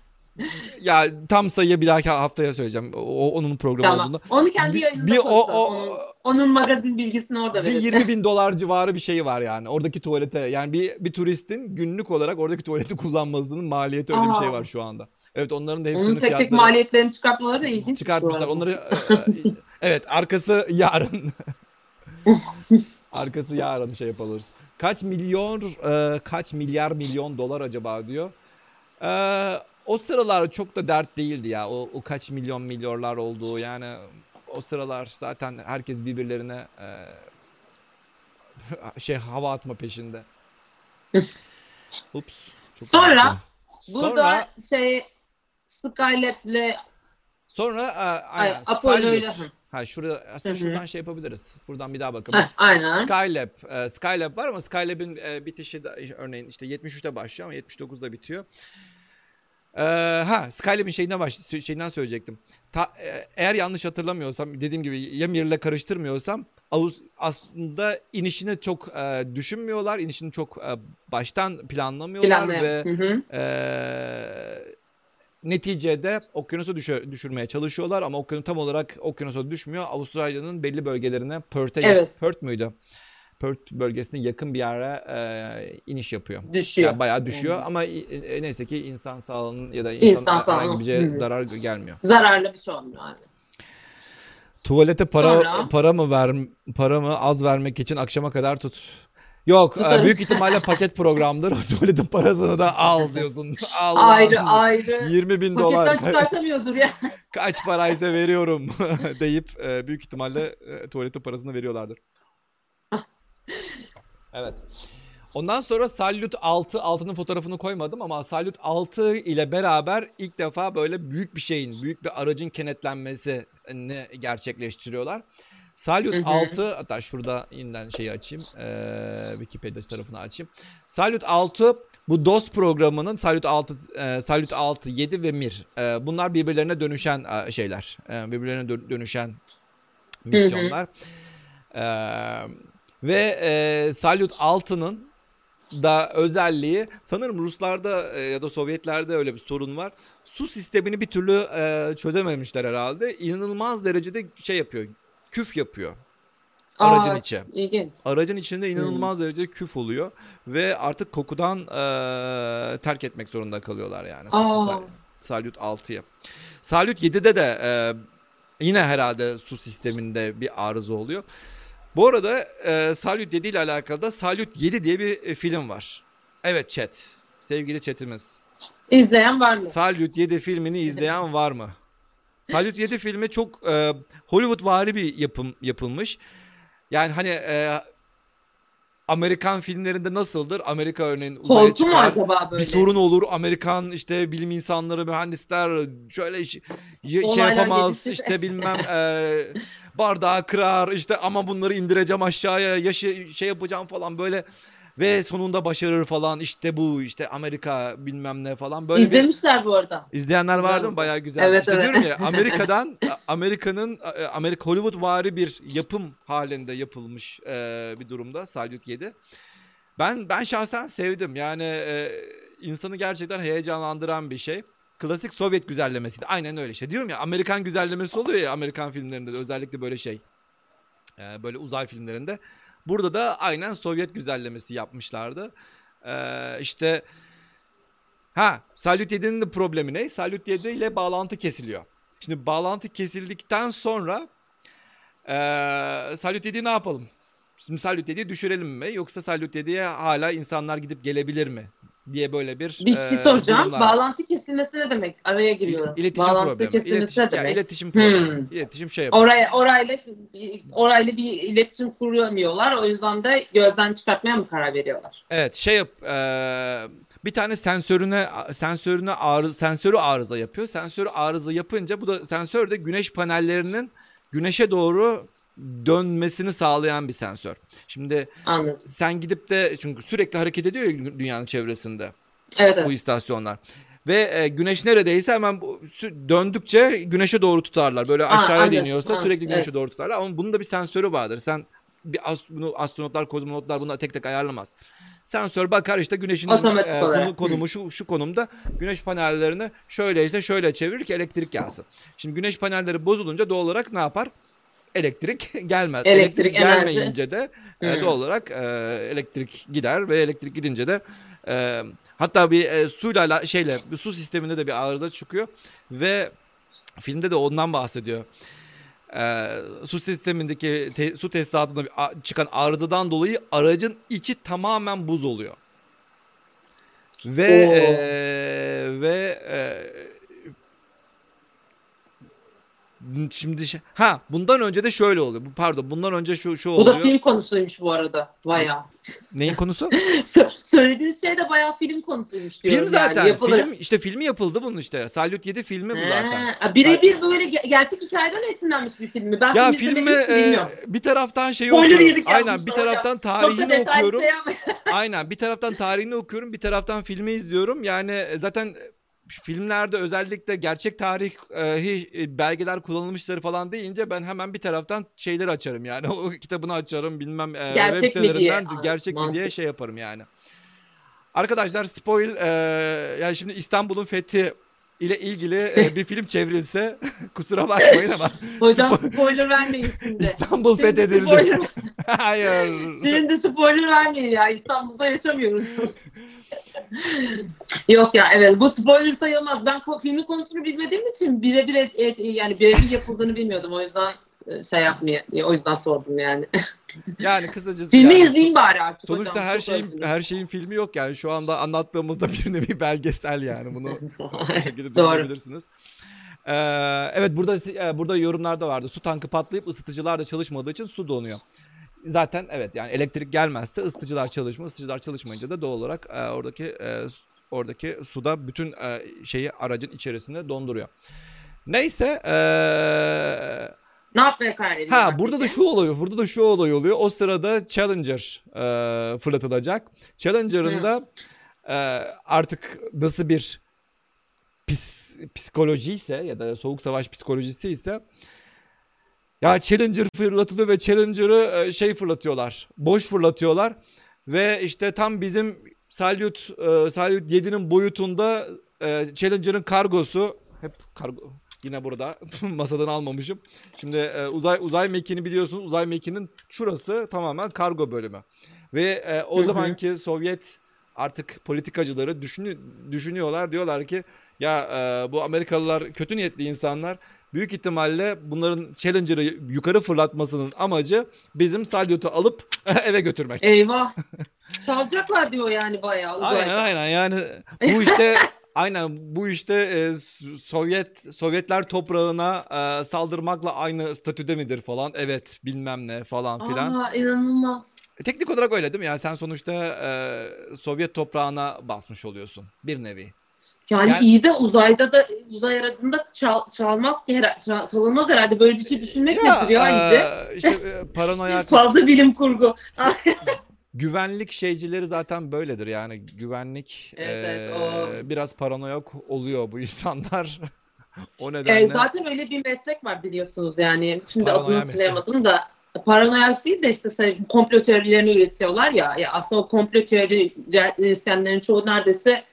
ya tam sayıyı bir dahaki haftaya söyleyeceğim. O, onun programı Tamam. olduğunda. Onu kendi Bir, yayınında bir o, konuşalım. o onun, onun magazin bilgisini orada bir verelim. 20 bin dolar civarı bir şeyi var yani. Oradaki tuvalete yani bir bir turistin günlük olarak oradaki tuvaleti kullanmasının maliyeti öyle bir şey Aa. var şu anda. Evet onların da hepsinin Onun tek tek maliyetlerini çıkartmaları da ilginç. çıkartmışlar. arada. Onları e, evet arkası yarın. arkası yarın şey yapalım. Kaç milyon e, kaç milyar milyon dolar acaba diyor. E, o sıralar çok da dert değildi ya. O, o kaç milyon milyarlar olduğu yani o sıralar zaten herkes birbirlerine e, şey hava atma peşinde. Ups. çok Sonra, üzüldüm. Burada şey Skylab'le Sonra e, ay, aynen Apollo'yla Salyut. Ha şurada aslında Hı hı. şuradan şey yapabiliriz. Buradan bir daha bakalım. Aynen. Skylab. e, Skylab var ama Skylab'in e, bitişi de, örneğin işte 73'te başlıyor ama 79'da bitiyor. E, ha Skylab'in şeyinden baş şeyinden söyleyecektim. Ta- e, eğer yanlış hatırlamıyorsam dediğim gibi ya Mir'le karıştırmıyorsam Ağustos aslında inişini çok e, düşünmüyorlar. inişini çok e, baştan planlamıyorlar Planlayan. ve Hı hı. ee, neticede okyanusa düşür- düşürmeye çalışıyorlar ama okyanus tam olarak okyanusa düşmüyor. Avustralya'nın belli bölgelerine Perth'e Evet. Perth müydü? Perth bölgesine yakın bir yere e, iniş yapıyor. Düşüyor. Yani bayağı düşüyor Hı. ama e, neyse ki insan sağlığının ya da insan, İnsan herhangi bir şeye Hı. zarar gelmiyor. Zararlı bir şey olmuyor yani. Tuvalete para Sonra? para mı ver para mı az vermek için akşama kadar tut. Yok Tutarız. büyük ihtimalle paket programdır. O tuvaletin parasını da al diyorsun. Allah. Ayrı ayrı. 20 bin dolar. Paketten çıkartamıyordur ya. kaç paraysa veriyorum deyip büyük ihtimalle tuvaletin parasını veriyorlardır. Evet. Ondan sonra Salyut 6, altının fotoğrafını koymadım ama Salyut 6 ile beraber ilk defa böyle büyük bir şeyin, büyük bir aracın kenetlenmesini gerçekleştiriyorlar. Salyut Hı hı. 6, hatta şurada yeniden şeyi açayım, eee Wikipedia tarafını açayım. Salyut 6 bu DOS programının Salyut 6, e, Salyut 6, 7 ve Mir. E, bunlar birbirlerine dönüşen e, şeyler. E, birbirlerine dö- dönüşen misyonlar. E, ve e, Salyut 6'nın da özelliği sanırım Ruslarda e, ya da Sovyetlerde öyle bir sorun var. Su sistemini bir türlü e, çözememişler herhalde. İnanılmaz derecede şey yapıyor. Küf yapıyor aracın Aa, içi. İlginç. Aracın içinde inanılmaz derecede küf oluyor ve artık kokudan eee, terk etmek zorunda kalıyorlar yani. Aa. Sal- Salyut 6'yı. Salyut 7'de de eee, yine herhalde su sisteminde bir arıza oluyor. Bu arada eee Salyut 7 ile alakalı da Salyut 7 diye bir e, film var. Evet chat. Sevgili chatimiz. İzleyen var mı? Salyut 7 filmini izleyen var mı? Salyut 7 filmi çok e, Hollywood vari bir yapım yapılmış. Yani hani e, Amerikan filmlerinde nasıldır? Amerika örneğin uzaya Korku mu çıkar. acaba böyle? Bir sorun olur. Amerikan işte bilim insanları, mühendisler şöyle iş- y- şey Olaylar yapamaz. gelişir. işte bilmem e, bardağı kırar. işte ama bunları indireceğim aşağıya. Yaşı şey yapacağım falan böyle ve sonunda başarır falan. İşte bu işte Amerika bilmem ne falan böyle bir İzlemişler bu arada. İzleyenler vardı mı? Bayağı güzel. Evet, işte evet. diyorum ya Amerika'dan Amerika'nın e, Amerika Hollywood vari bir yapım halinde yapılmış e, bir durumda Salyut 7. Ben ben şahsen sevdim. Yani e, insanı gerçekten heyecanlandıran bir şey. Klasik Sovyet güzellemesiydi. Aynen öyle işte. Diyorum ya Amerikan güzellemesi oluyor ya Amerikan filmlerinde de özellikle böyle şey. E, böyle uzay filmlerinde. Burada da aynen Sovyet güzellemesi yapmışlardı. E, işte Ha, Salyut 7'nin de problemi ne? Salyut 7 ile bağlantı kesiliyor. Şimdi bağlantı kesildikten sonra eee Salyut 7'yi ne yapalım? Şimdi Salyut 7'yi düşürelim mi? Yoksa Salyut 7'ye hala insanlar gidip gelebilir mi? Diye böyle bir Bir şey eee, soracağım. durumlar. Bağlantı kesilmesi ne demek? Araya giriyorum. İletişim Bağlantı problemi. kesilmesi İletişim, ne ya demek? iletişim problemi. Hmm. İletişim şey yapıyor. Oraya orayla orayla bir iletişim kuramıyorlar. O yüzden de gözden çıkartmaya mı karar veriyorlar? Evet şey yap eee, bir tane sensörüne sensörüne arıza sensörü arıza yapıyor. Sensörü arıza yapınca bu da sensör de güneş panellerinin güneşe doğru dönmesini sağlayan bir sensör. Şimdi Anladım. sen gidip de çünkü sürekli hareket ediyor ya dünyanın çevresinde Evet evet. bu istasyonlar. Ve e, güneş neredeyse hemen bu- döndükçe güneşe doğru tutarlar. Böyle Aa, aşağıya anladım. deniyorsa Ha, sürekli güneşe evet. doğru tutarlar. Ama bunun da bir sensörü vardır. Sen bir as, bunu astronotlar, kozmonotlar bunu tek tek ayarlamaz. Sensör bakar işte güneşin Otomatik e, konu, konumu şu, şu konumda güneş panellerini şöyleyse şöyle çevirir ki elektrik gelsin. Şimdi güneş panelleri bozulunca doğal olarak ne yapar? Elektrik gelmez. Elektrik, enerji. gelmeyince de e, Hmm. doğal olarak e, elektrik gider ve elektrik gidince de e, hatta bir e, suyla şeyle bir su sisteminde de bir arıza çıkıyor ve filmde de ondan bahsediyor. E, su sistemindeki te- su tesisatında bir a- çıkan arızadan dolayı aracın içi tamamen buz oluyor. Ve Oo. e, ve e, şimdi ha bundan önce de şöyle oluyor. Bu pardon bundan önce şu şu Bu da oluyor. film konusuymuş bu arada. Bayağı. Neyin konusu? Sö- Söylediğiniz şey de bayağı film konusuymuş diyorum Film zaten. yani. Yapılır. Film işte filmi yapıldı bunun işte. Salyut 7 filmi bu zaten. Birebir böyle ge- gerçek hikayeden esinlenmiş bir filmi. Ben Ya film filmi e, bir taraftan şeyi Spoiler okuyorum. Aynen bir hocam. taraftan da tarihini okuyorum. şey. Aynen bir taraftan tarihini okuyorum, bir taraftan filmi izliyorum. Yani e, zaten filmlerde özellikle gerçek tarih e, belgeler kullanılmışları falan deyince ben hemen bir taraftan şeyleri açarım yani. O kitabını açarım bilmem e, Gerçek web mi diye. sitelerinden gerçek mi diye şey yaparım yani. Arkadaşlar spoil e, yani şimdi İstanbul'un fethi ile ilgili e, bir film çevrilse kusura bakmayın ama Hocam Spo- spoiler vermeyin şimdi. İstanbul Şimdi fethedildi. spoiler, Hayır. şimdi spoiler vermeyin ya. İstanbul'da yaşamıyoruz. Yok ya evet bu spoiler sayılmaz. Ben filmin konusunu bilmediğim için birebir yani birebir yapıldığını bilmiyordum. O yüzden şey yapmaya o yüzden sordum yani. Yani kısacası Filmi yani, izleyeyim bari artık Sonuçta hocam. her şeyin özledim. her şeyin filmi yok yani şu anda anlattığımızda bir nevi belgesel yani bunu bu şekilde düşünebilirsiniz. Ee, evet burada e, burada yorumlarda vardı. Su tankı patlayıp ısıtıcılar da çalışmadığı için su donuyor. Zaten evet yani elektrik gelmezse ısıtıcılar çalışmıyor. Isıtıcılar çalışmayınca da doğal olarak e, oradaki e, oradaki suda bütün e, şeyi aracın içerisinde donduruyor. Neyse eee Ne yapmaya karar veriyorsun? Ha burada da şu oluyor. Burada da şu olay oluyor. O sırada Challenger e, fırlatılacak. Challenger'ın da e, artık nasıl bir pis, psikoloji ise ya da soğuk savaş psikolojisi ise ya Challenger fırlatılıyor ve Challenger'ı e, şey fırlatıyorlar. Boş fırlatıyorlar ve işte tam bizim Salyut e, Salyut 7'nin boyutunda e, Challenger'ın kargosu hep kargo yine burada masadan almamışım. Şimdi e, uzay uzay mekiğini biliyorsunuz. Uzay mekiğinin şurası tamamen kargo bölümü. Ve e, o zamanki Sovyet artık politikacıları düşünü- düşünüyorlar. Diyorlar ki ya e, bu Amerikalılar kötü niyetli insanlar. Büyük ihtimalle bunların Challenger'ı yukarı fırlatmasının amacı bizim Salyut'u alıp eve götürmek. Eyvah. Çalacaklar diyor yani bayağı uzayda. Aynen aynen yani bu işte aynen bu işte e, Sovyet Sovyetler toprağına e, saldırmakla aynı statüde midir falan evet bilmem ne falan filan. Aa inanılmaz. Teknik olarak öyle değil mi? Yani sen sonuçta e, Sovyet toprağına basmış oluyorsun bir nevi. Yani, Yani- iyi de uzayda da uzay aracında çal, çalmaz ki her, çal- çalınmaz herhalde böyle bir şey düşünmek nedir ya e, işte e, paranoyak Fazla bilim kurgu. güvenlik şeycileri zaten böyledir yani güvenlik Evet, evet, e, o- biraz paranoyak oluyor bu insanlar. o nedenle Ee, zaten öyle bir meslek var biliyorsunuz yani. Şimdi Paranoya adını mesleği. hatırlayamadım da paranoyak değil de işte şey, komplo teorilerini üretiyorlar ya. ya aslında o komplo teorisyenlerin çoğu neredeyse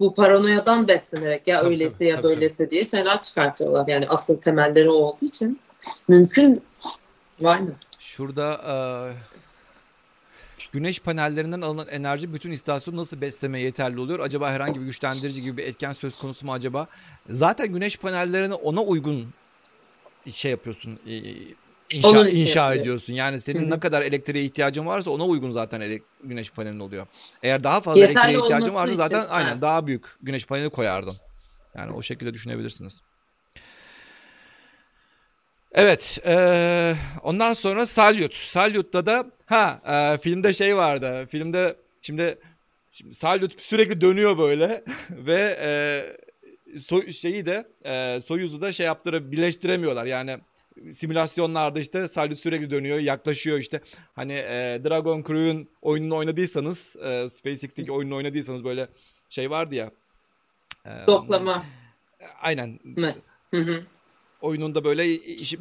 bu paranoyadan beslenerek ya Tabii, tabii, ya tabii, böyleyse diye şeyler çıkartıyorlar. Yani asıl temelleri o olduğu için mümkün var mı? Şurada e, güneş panellerinden alınan enerji bütün istasyonu nasıl beslemeye yeterli oluyor? Acaba herhangi bir güçlendirici gibi bir etken söz konusu mu acaba? Zaten güneş panellerini ona uygun şey yapıyorsun. inşa, için inşa yapıyor. ediyorsun. Yani senin ne kadar elektriğe ihtiyacın varsa ona uygun zaten ele- güneş panelin oluyor. Eğer daha fazla Yeterli elektriğe ihtiyacın varsa zaten için, aynen ha. daha büyük güneş paneli koyardın. Yani o şekilde düşünebilirsiniz. Evet, eee, ondan sonra Salyut. Salyut'ta da ha eee, filmde şey vardı. Filmde şimdi, şimdi Salyut sürekli dönüyor böyle ve eee, so- şeyi de eee Soyuz'u da şey yaptırıp birleştiremiyorlar. Yani simülasyonlarda işte Salyut sürekli dönüyor, yaklaşıyor işte. Hani eee, Dragon Crew'un oyununu oynadıysanız, eee SpaceX'teki oyununu oynadıysanız böyle şey vardı ya. eee, Doklama Aynen. Hı hı. Oyununda böyle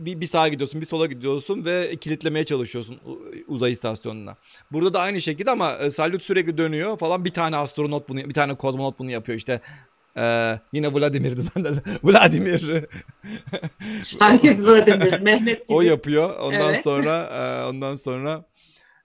bir, bir sağa gidiyorsun bir sola gidiyorsun ve kilitlemeye çalışıyorsun uzay istasyonuna. Burada da aynı şekilde ama e, Salyut sürekli dönüyor falan bir tane astronot bunu bir tane kozmonot bunu yapıyor işte. Ee, yine Vladimir'di zannedersem. Vladimir. Herkes Vladimir. Mehmet gibi. O yapıyor. Ondan evet. sonra e, ondan sonra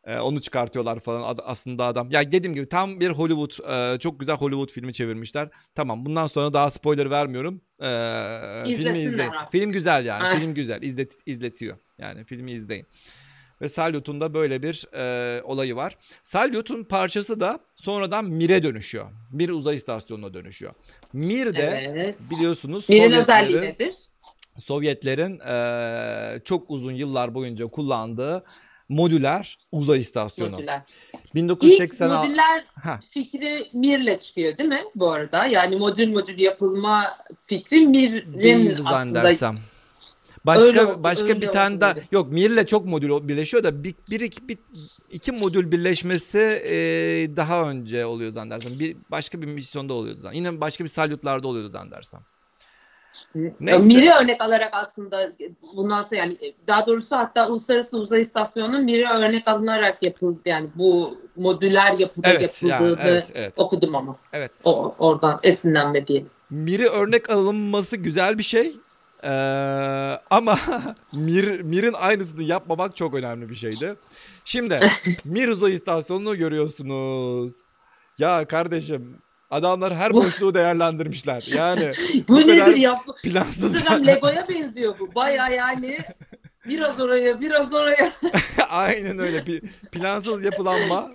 e, onu çıkartıyorlar falan Ad, aslında adam. Ya dediğim gibi tam bir Hollywood e, çok güzel Hollywood filmi çevirmişler. Tamam bundan sonra daha spoiler vermiyorum. E, filmi izleyin. Film güzel yani. Ay. Film güzel. İzlet, izletiyor. Yani filmi izleyin. Ve Salyut'un da böyle bir e, olayı var. Salyut'un parçası da sonradan Mir'e dönüşüyor. Mir uzay istasyonuna dönüşüyor. Mir de evet. biliyorsunuz Mir'in özelliği nedir? Sovyetlerin e, çok uzun yıllar boyunca kullandığı modüler uzay istasyonu. Modüler. 1980 İlk modüller ha. fikri Mir'le çıkıyor değil mi bu arada? Yani modül modül yapılma fikri Mir'in aslında. Dersem. Başka öyle, başka öyle bir tane daha yok Mir'le çok modül birleşiyor da bir, bir, iki, bir iki modül birleşmesi e, daha önce oluyor zannedersem. Bir başka bir misyonda oluyordu zannedersem. Yine başka bir salyutlarda oluyordu zannedersem. Neyse. Mir'i örnek alarak aslında bundan sonra yani daha doğrusu hatta Uluslararası Uzay İstasyonu'nun Mir'i örnek alınarak yapıldı yani bu modüler yapıda evet, yapıldığını yani, evet, evet. okudum ama. Evet. O, oradan esinlenme diyelim. Mir'i örnek alınması güzel bir şey. Ee, ama Mir, Mir'in aynısını yapmamak çok önemli bir şeydi. Şimdi Mir uzay istasyonunu görüyorsunuz. Ya kardeşim Adamlar her boşluğu değerlendirmişler. Yani bu, bu nedir ya? Plansız. Lego'ya benziyor bu. Baya yani biraz oraya biraz oraya. Aynen öyle bir plansız yapılanma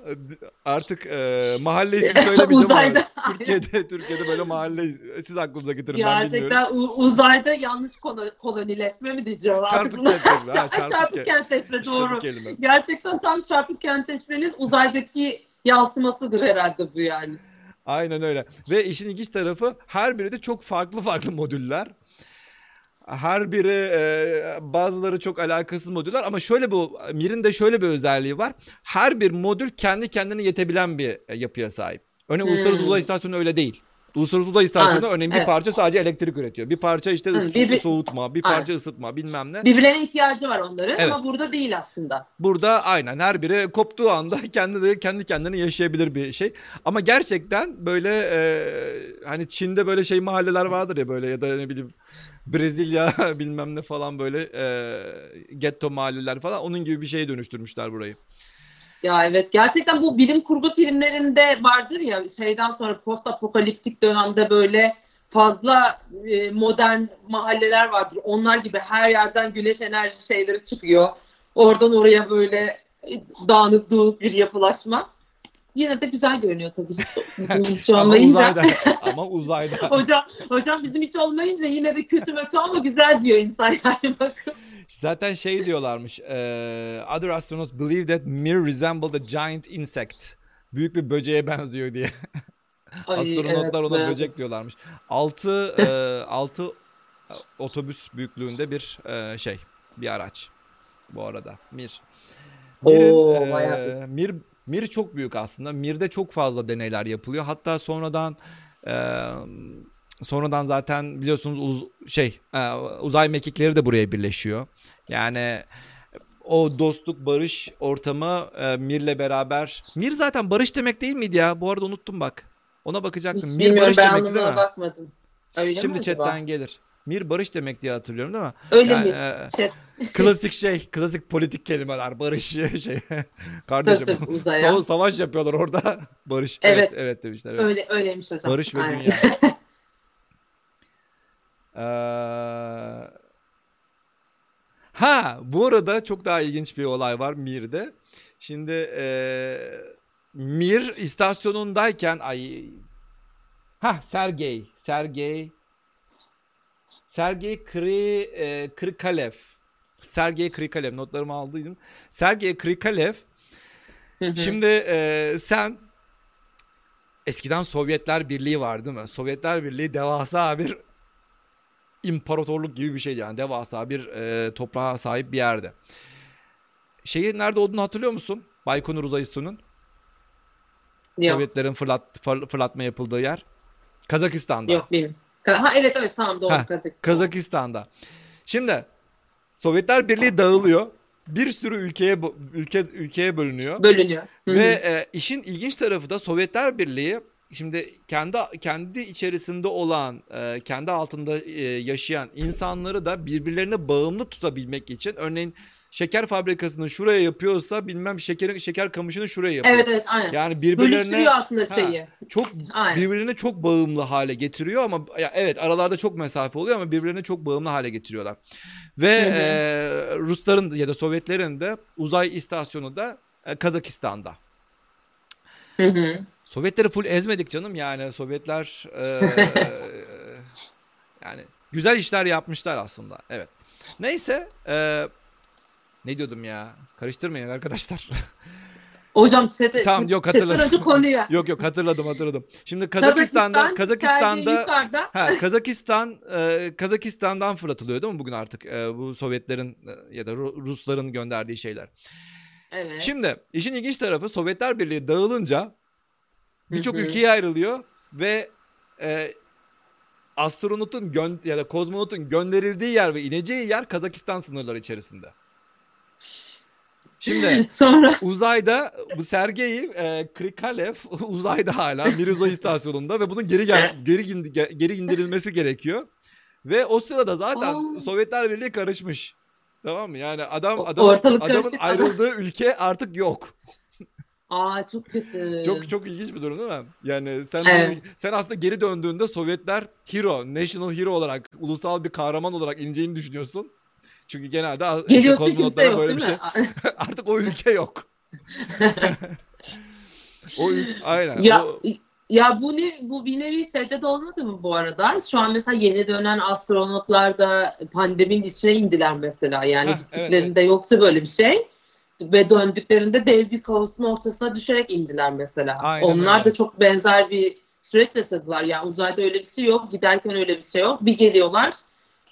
artık e, mahalle ismi söylemeyeceğim Uzayda, ama Türkiye'de Türkiye'de böyle mahalle siz aklınıza getirin Gerçekten ben bilmiyorum. Gerçekten uzayda yanlış kolonileşme mi diyeceğim çarpık kentleşme. Ha, çarpık, çarpık kentleşme işte doğru. Gerçekten tam çarpık kentleşmenin uzaydaki yansımasıdır herhalde bu yani. Aynen öyle. Ve işin ilginç tarafı her biri de çok farklı farklı modüller. Her biri e, bazıları çok alakasız modüller ama şöyle bu Mir'in de şöyle bir özelliği var. Her bir modül kendi kendine yetebilen bir e, yapıya sahip. Örneğin hmm. Uluslararası Uzay İstasyonu öyle değil. Uluslararası Uzay İstasyonu ha, önemli evet. bir parça sadece elektrik üretiyor. Bir parça işte ısı, bir, soğutma, bir parça aynen. ısıtma bilmem ne. Birbirlerine ihtiyacı var onların evet. ama burada değil aslında. Burada aynen her biri koptuğu anda kendi de kendi kendine yaşayabilir bir şey. Ama gerçekten böyle e, hani Çin'de böyle şey mahalleler vardır ya böyle ya da ne bileyim Brezilya bilmem ne falan böyle e, getto mahalleler falan onun gibi bir şeye dönüştürmüşler burayı. Ya evet gerçekten bu bilim kurgu filmlerinde vardır ya şeyden sonra post apokaliptik dönemde böyle fazla e, modern mahalleler vardır. Onlar gibi her yerden güneş enerji şeyleri çıkıyor. Oradan oraya böyle dağınık dağınık bir yapılaşma. Yine de güzel görünüyor tabii bizim hiç olmayınca. ama uzayda. ama uzayda. hocam, hocam bizim hiç olmayınca yine de kötü kötü ama güzel diyor insan yani bakın. Zaten şey diyorlarmış. E, other astronauts believe that Mir resembled a giant insect. Büyük bir böceğe benziyor diye. Ay, Astronotlar evet, ona evet. böcek diyorlarmış. 6 e, 6 otobüs büyüklüğünde bir e, şey, bir araç bu arada. Mir. Mir'in, Oo, e, Mir Mir çok büyük aslında. Mir'de çok fazla deneyler yapılıyor. Hatta sonradan e, sonradan zaten biliyorsunuz uz, şey e, uzay mekikleri de buraya birleşiyor. Yani o dostluk barış ortamı e, Mir'le beraber. Mir zaten barış demek değil miydi ya? Bu arada unuttum bak. Ona bakacaktım. Hiç Mir barış demekti değil mi? bakmadım. Öyle Şimdi chatten gelir. Mir barış demek diye hatırlıyorum değil mi? Öyle yani, mi? E, klasik şey, klasik politik kelimeler. Barış şey. Kardeşim. Tabii, tabii, savaş yapıyorlar orada. Barış. Evet, evet, evet demişler. Evet. Öyle öyleymiş hocam. Barış ve Aynen. dünya. Ee... Ha bu arada çok daha ilginç bir olay var Mir'de. Şimdi e, Mir istasyonundayken ay ha Sergey Sergey Sergey Kri, e, Krikalev Sergey Krikalev notlarımı aldıydım. Sergey Krikalev şimdi e, sen eskiden Sovyetler Birliği var değil mi? Sovyetler Birliği devasa bir imparatorluk gibi bir şeydi yani devasa bir e, toprağa sahip bir yerde. Şeyi nerede olduğunu hatırlıyor musun? Baykonur Uzay Üssü'nün. Sovyetlerin fırlat, fırlatma yapıldığı yer. Kazakistan'da. Yok bilmiyorum. Ha evet evet tamam doğru ha, Kazakistan. Kazakistan'da. Şimdi Sovyetler Birliği dağılıyor. Bir sürü ülkeye ülke ülkeye bölünüyor. Bölünüyor. Hı hı. Ve e, işin ilginç tarafı da Sovyetler Birliği şimdi kendi kendi içerisinde olan, e, kendi altında e, yaşayan insanları da birbirlerine bağımlı tutabilmek için örneğin şeker fabrikasını şuraya yapıyorsa bilmem şekerin şeker kamışını şuraya yapıyor. evet evet aynen. Yani birbirlerine aslında Ha. şeyi. çok Aynen. birbirine çok bağımlı hale getiriyor ama ya evet aralarda çok mesafe oluyor ama birbirine çok bağımlı hale getiriyorlar. Ve Hı hı. e, Rusların ya da Sovyetlerin de uzay istasyonu da e, Kazakistan'da. Hı hı. Sovyetleri full ezmedik canım yani Sovyetler e, yani güzel işler yapmışlar aslında. Evet. Neyse e, ne diyordum ya? Karıştırmayın arkadaşlar. Hocam sete, Tamam, yok, hatırladım. önce konuya. yok yok hatırladım hatırladım. Şimdi Kazakistan'da Kazakistan, Kazakistan'da. Ha Kazakistan e, Kazakistan'dan fırlatılıyor değil mi bugün artık e, bu Sovyetlerin e, ya da Ru- Rusların gönderdiği şeyler. Evet. Şimdi işin ilginç tarafı Sovyetler Birliği dağılınca birçok ülkeye ayrılıyor ve e, astronotun gön ya da kozmonotun gönderildiği yer ve ineceği yer Kazakistan sınırları içerisinde. Şimdi Sonra uzayda bu Sergey e, Krikalev uzayda hala Mir uzay istasyonunda ve bunun geri gel geri indi- geri indirilmesi gerekiyor. Ve o sırada zaten Aa. Sovyetler Birliği karışmış. Tamam mı? Yani adam O- adamın, ortalık adamın karışık. ayrıldığı ülke artık yok. Aa çok kötü. Çok çok ilginç bir durum değil mi? Yani sen Evet. sen aslında geri döndüğünde Sovyetler hero, national hero olarak, ulusal bir kahraman olarak ineceğini düşünüyorsun. Çünkü genelde işte kozmonotlara yok böyle bir şey. Artık o ülke yok. o ül- aynen. ya O- ya bu ne bu bir nevi sette de olmadı mı bu arada? Şu an mesela yeni dönen astronotlar da pandeminin içine indiler mesela. Yani Heh, evet, gittiklerinde yoktu böyle bir şey. Ve döndüklerinde dev bir kaosun ortasına düşerek indiler mesela. Aynen Onlar öyle. da çok benzer bir süreç yaşadılar. Yani uzayda öyle bir şey yok. Giderken öyle bir şey yok. Bir geliyorlar.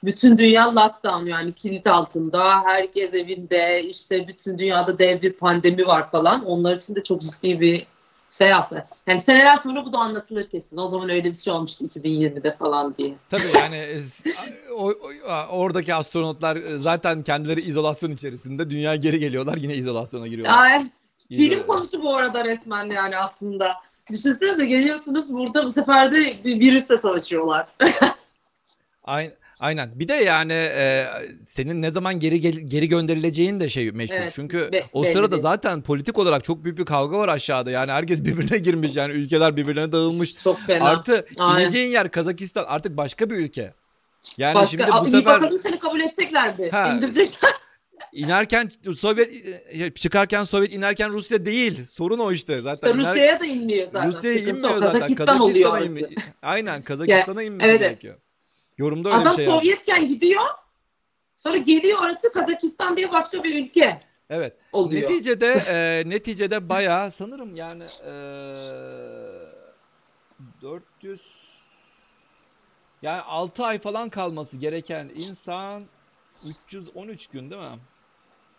Bütün dünya lockdown yani kilit altında. Herkes evinde. işte bütün dünyada dev bir pandemi var falan. Onlar için de çok ciddi bir şey aslında. Yani seneler sonra bu da anlatılır kesin. O zaman öyle bir şey olmuştu 2020'de falan diye. Tabii yani e, o, o- oradaki astronotlar e, zaten kendileri izolasyon içerisinde dünyaya geri geliyorlar yine izolasyona giriyorlar. Ay, film konusu bu arada resmen yani aslında. Düşünsenize geliyorsunuz burada bu sefer de bir virüsle savaşıyorlar. Aynen. Aynen. Bir de yani e, senin ne zaman geri gel- geri gönderileceğin de şey meşhur. Evet, Çünkü be- o sırada değil. zaten politik olarak çok büyük bir kavga var aşağıda. Yani herkes birbirine girmiş yani ülkeler birbirine dağılmış. Çok fena. Artı Aynen. ineceğin yer Kazakistan artık başka bir ülke. Yani Başka, şimdi bu sefer bakalım seni kabul edecekler mi? Ha. İndirecekler. inerken Sovyet e, çıkarken Sovyet inerken Rusya değil. Sorun o işte zaten. İşte İner- Rusya'ya da inmiyor zaten. Rusya'ya inmiyor zaten. Kazakistan oluyor Kazakistan'a orası. inmi- Aynen Kazakistan'a inmesi evet. gerekiyor. Yorumda öyle Adam bir şey. Sovyetken gidiyor. Sonra geliyor orası Kazakistan diye başka bir ülke Evet. oluyor. Neticede e, neticede bayağı sanırım yani e, 400 yani 6 ay falan kalması gereken insan 313 gün değil mi?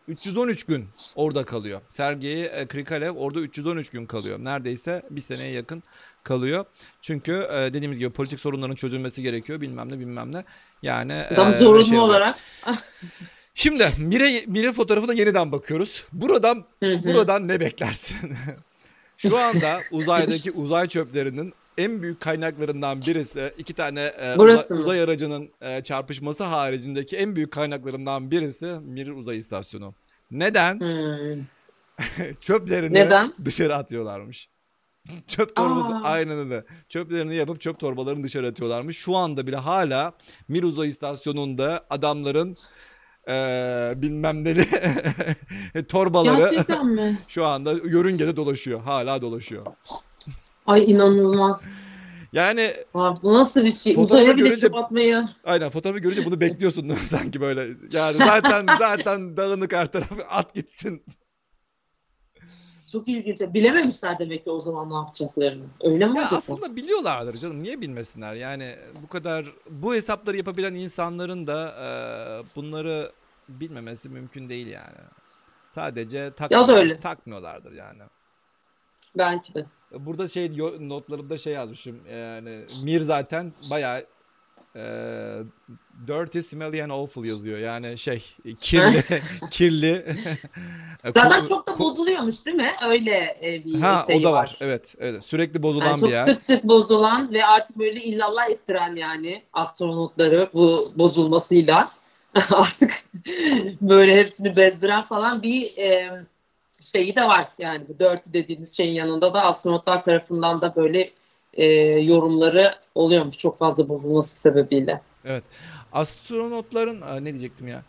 313 gün orada kalıyor. Sergey e, Krikalev orada 313 gün kalıyor. Neredeyse bir seneye yakın kalıyor. Çünkü e, dediğimiz gibi politik sorunların çözülmesi gerekiyor. Bilmem ne bilmem ne. Yani Adam e, zorunlu şey olarak. Şimdi Mire, Mire fotoğrafına yeniden bakıyoruz. Buradan buradan ne beklersin? Şu anda uzaydaki uzay çöplerinin en büyük kaynaklarından birisi iki tane e, Burası uzay, uzay aracının e, çarpışması haricindeki en büyük kaynaklarından birisi Mir Uzay İstasyonu. Neden? Hmm. Çöplerini Neden? dışarı atıyorlarmış. Çöp torbası Aa. aynen öyle. Çöplerini yapıp çöp torbalarını dışarı atıyorlarmış. Şu anda bile hala Mir Uzay İstasyonu'nda adamların eee bilmem neli torbaları Gerçekten mi? şu anda yörüngede dolaşıyor. Hala dolaşıyor. Ay inanılmaz. Yani Aa, bu nasıl bir şey? Fotoğrafı Uzaya bile görünce- çöp atmayı. aynen fotoğrafı görünce bunu bekliyorsun sanki böyle. Yani zaten zaten dağınık her tarafı at gitsin. Çok ilginç. Bilememişler demek ki o zaman ne yapacaklarını. Öyle mi Ya acaba? aslında biliyorlardır canım. Niye bilmesinler? Yani bu kadar bu hesapları yapabilen insanların da e, bunları bilmemesi mümkün değil yani. Sadece takmıyor, öyle. takmıyorlardır yani. Belki de. Burada şey notlarımda şey yazmışım. Yani Mir zaten bayağı e, dirty, smelly and awful yazıyor. Yani şey kirli, kirli. Zaten çok da bozuluyormuş değil mi? Öyle e, bir Ha şey o da var. var. Evet, evet. Sürekli bozulan Yani bir çok yer. sık sık bozulan ve artık böyle illallah ettiren yani astronotları bu bozulmasıyla artık böyle hepsini bezdiren falan bir e, şeyi de var. Yani bu dirty dediğiniz şeyin yanında da astronotlar tarafından da böyle e, yorumları oluyormuş çok fazla bozulması sebebiyle. Evet. Astronotların ne diyecektim ya?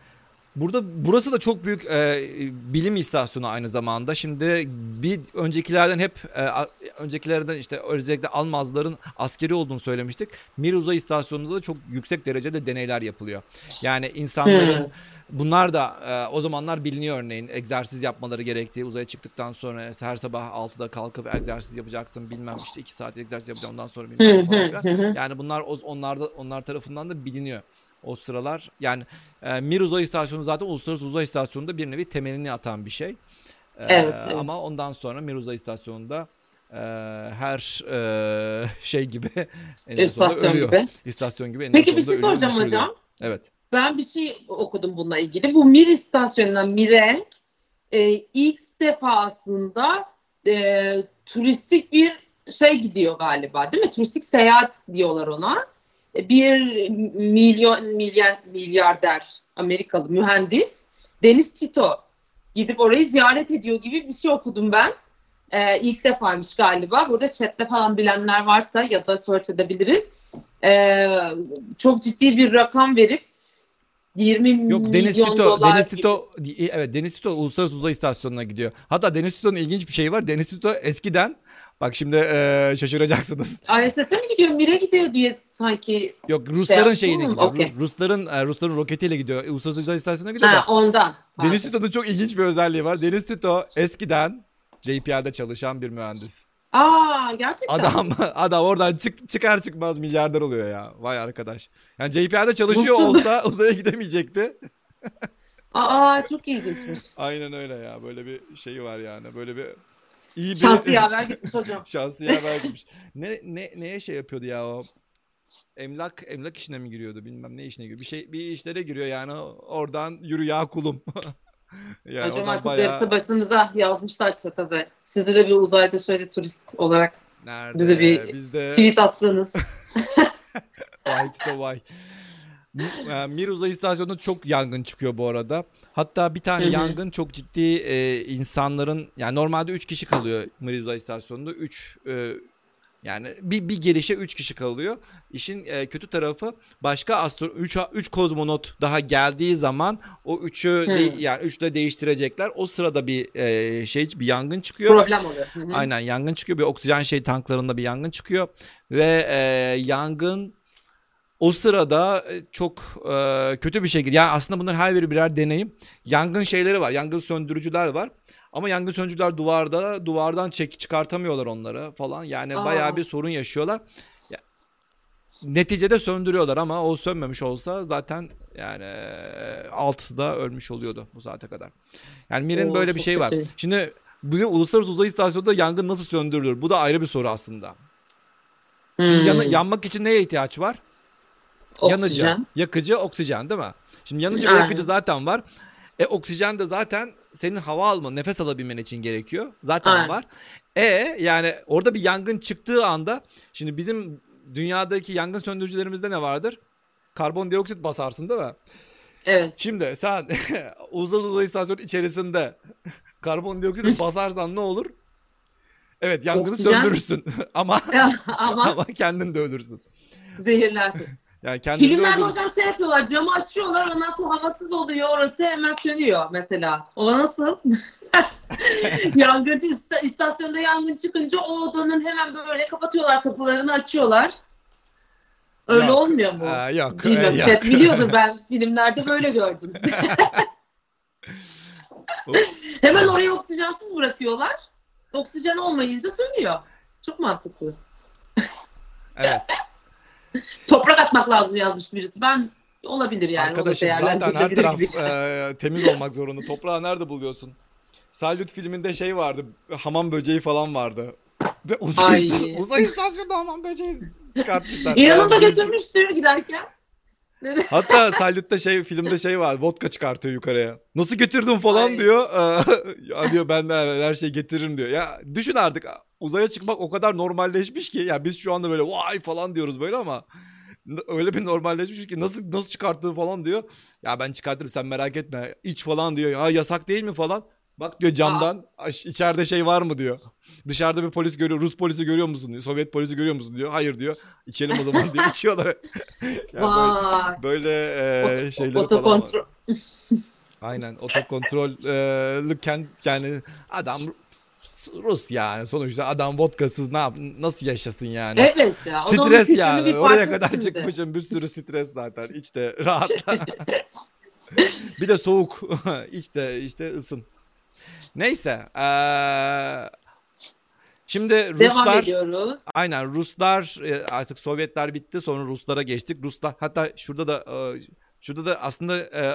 Burada burası da çok büyük e, bilim istasyonu aynı zamanda. Şimdi bir öncekilerden hep e, öncekilerden işte özellikle Almazların askeri olduğunu söylemiştik. Mir uzay istasyonunda da çok yüksek derecede deneyler yapılıyor. Yani insanların Hmm. bunlar da e, o zamanlar biliniyor örneğin egzersiz yapmaları gerektiği uzaya çıktıktan sonra her sabah 6'da kalkıp egzersiz yapacaksın bilmem işte 2 saat egzersiz yapacağım ondan sonra bilmem falan. Yani bunlar onlarda onlar tarafından da biliniyor o sıralar. Yani e, Mir uzay istasyonu zaten uluslararası uzay istasyonunda bir nevi temelini atan bir şey. E, Evet, evet. Ama ondan sonra Mir uzay istasyonunda e, her e, şey gibi sonunda İstasyon ölüyor. gibi. İstasyon gibi eninde Peki bir şey ölüyor, soracağım düşürülüyor. hocam. Evet. Ben bir şey okudum bununla ilgili. Bu Mir istasyonuna Mir'e e, ilk defa aslında e, turistik bir şey gidiyor galiba değil mi? Turistik seyahat diyorlar ona. Bir milyon milyar, milyarder Amerikalı mühendis Deniz Tito gidip orayı ziyaret ediyor gibi bir şey okudum ben. E, ilk defaymış galiba. Burada chatte falan bilenler varsa ya da search edebiliriz. E, çok ciddi bir rakam verip 20 Yok Deniz milyon Tito, dolar Deniz gibi. Tito evet Deniz Tito Uluslararası Uzay İstasyonu'na gidiyor. Hatta Deniz Tito'nun ilginç bir şeyi var. Deniz Tito eskiden bak şimdi e, şaşıracaksınız. ISS'e mi gidiyor? Mir'e gidiyor diye sanki. Yok Rusların yaptın şeyine gidiyor. Okey. Ru- Rusların Rusların roketiyle gidiyor. Uluslararası Uzay İstasyonu'na gidiyor Ha, da. ondan. Deniz. Tito'nun çok ilginç bir özelliği var. Deniz Tito eskiden JPL'de çalışan bir mühendis. Aa gerçekten. Adam adam oradan çık, çıkar çıkmaz milyarder oluyor ya. Vay arkadaş. Yani JPL'de çalışıyor Nasıl? olsa uzaya gidemeyecekti. Aa çok ilginçmiş. Aynen öyle ya. Böyle bir şey var yani. Böyle bir iyi bir Şansı yaver gitmiş hocam. Şansı yaver gitmiş. Ne, ne, neye şey yapıyordu ya o? Emlak emlak işine mi giriyordu bilmem ne işine giriyor. Bir şey bir işlere giriyor yani oradan yürü ya kulum. Yani hocam artık bayağı darısı başınıza yazmışlar çatada. Sizi de bir uzayda şöyle turist olarak nerede bize bir bizde tweet atsanız. vay Tito vay. E, Mir uzay istasyonunda çok yangın çıkıyor bu arada. Hatta bir tane yangın çok ciddi e, insanların yani normalde 3 kişi kalıyor Mir uzay istasyonunda. 3 yani bir, bir gelişe 3 kişi kalıyor. İşin e, kötü tarafı başka astro 3 3 kozmonot daha geldiği zaman o 3'ü Hı. yani 3 de değiştirecekler. O sırada bir e, şey bir yangın çıkıyor. Problem oluyor. Hı hı. Aynen yangın çıkıyor. Bir oksijen şey tanklarında bir yangın çıkıyor. Ve e, yangın o sırada e, çok e, kötü bir şekilde yani aslında bunların her biri birer deneyim. Yangın şeyleri var. Yangın söndürücüler var. Ama yangın söndürücüler duvarda duvardan çek çıkartamıyorlar onları falan. Yani Aa. bayağı bir sorun yaşıyorlar. Ya, neticede söndürüyorlar ama o sönmemiş olsa zaten yani e, altıda ölmüş oluyordu bu saate kadar. Yani Mir'in Oo, böyle bir şey var. kötü. Şimdi bugün Uluslararası Uzay İstasyonu'nda yangın nasıl söndürülür? Bu da ayrı bir soru aslında. Şimdi Hmm. yanı- yanmak için neye ihtiyaç var? Yanıcı, Oksijen. yakıcı, oksijen değil mi? Şimdi yanıcı ve yakıcı zaten var. E oksijen de zaten senin hava alma, nefes alabilmen için gerekiyor. Zaten Aynen. var. E yani orada bir yangın çıktığı anda şimdi bizim dünyadaki yangın söndürücülerimizde ne vardır? Karbondioksit basarsın değil mi? Evet. Şimdi sen uzay uzay istasyonu içerisinde karbondioksit basarsan ne olur? Evet yangını Oksijen. söndürürsün ama Ama ama kendin de ölürsün. zehirlersin. Yani kendini de Filmlerde hocam şey yapıyorlar, camı açıyorlar, ondan sonra havasız oluyor, orası hemen sönüyor mesela. O nasıl? yangın ista- istasyonda yangın çıkınca o odanın hemen böyle kapatıyorlar kapılarını açıyorlar. Öyle Yok, olmuyor mu? Aa, yok. Bilmiyorum. e, yok. Chat biliyordur ben filmlerde böyle gördüm. Hemen orayı oksijensiz bırakıyorlar. Oksijen olmayınca sönüyor. Çok mantıklı. Evet. Toprak atmak lazım yazmış birisi. Ben olabilir yani. Arkadaşım zaten her taraf e, temiz olmak zorunda. Toprağı nerede buluyorsun? Salют filminde şey vardı. Hamam böceği falan vardı. Ve uzay, Ay. istas- uzay istasyonu aman böceği çıkartmışlar. Yanında götürmüş suyu giderken. Hatta Salut'ta şey filmde şey var. Vodka çıkartıyor yukarıya. Nasıl getirdin falan Ay. diyor. Ya diyor ben de her şeyi getiririm diyor. Ya düşün artık uzaya çıkmak o kadar normalleşmiş ki ya biz şu anda böyle vay falan diyoruz böyle ama öyle bir normalleşmiş ki nasıl nasıl çıkarttığı falan diyor. Ya ben çıkartırım sen merak etme. İç falan diyor. Ya yasak değil mi falan. Bak diyor camdan "Aş- içeride şey var mı diyor. Dışarıda bir polis görüyor. Rus polisi görüyor musun diyor. Sovyet polisi görüyor musun diyor. Hayır diyor. İçelim o zaman diyor. İçiyorlar. Ya böyle- Vay. Böyle e, şeyleri falan var. Otokontrol. Aynen otokontrollü kend yani adam Rus yani sonuçta adam vodkasız ne yap nasıl yaşasın yani? Evet ya. Stres yani. Oraya kadar şimdi. çıkmışım bir sürü stres zaten. İçte rahatla. bir de soğuk. İçte işte ısın. Neyse. eee, şimdi Devam Ruslar ediyoruz. Aynen Ruslar e, artık Sovyetler bitti sonra Ruslara geçtik. Ruslar hatta şurada da şurada da aslında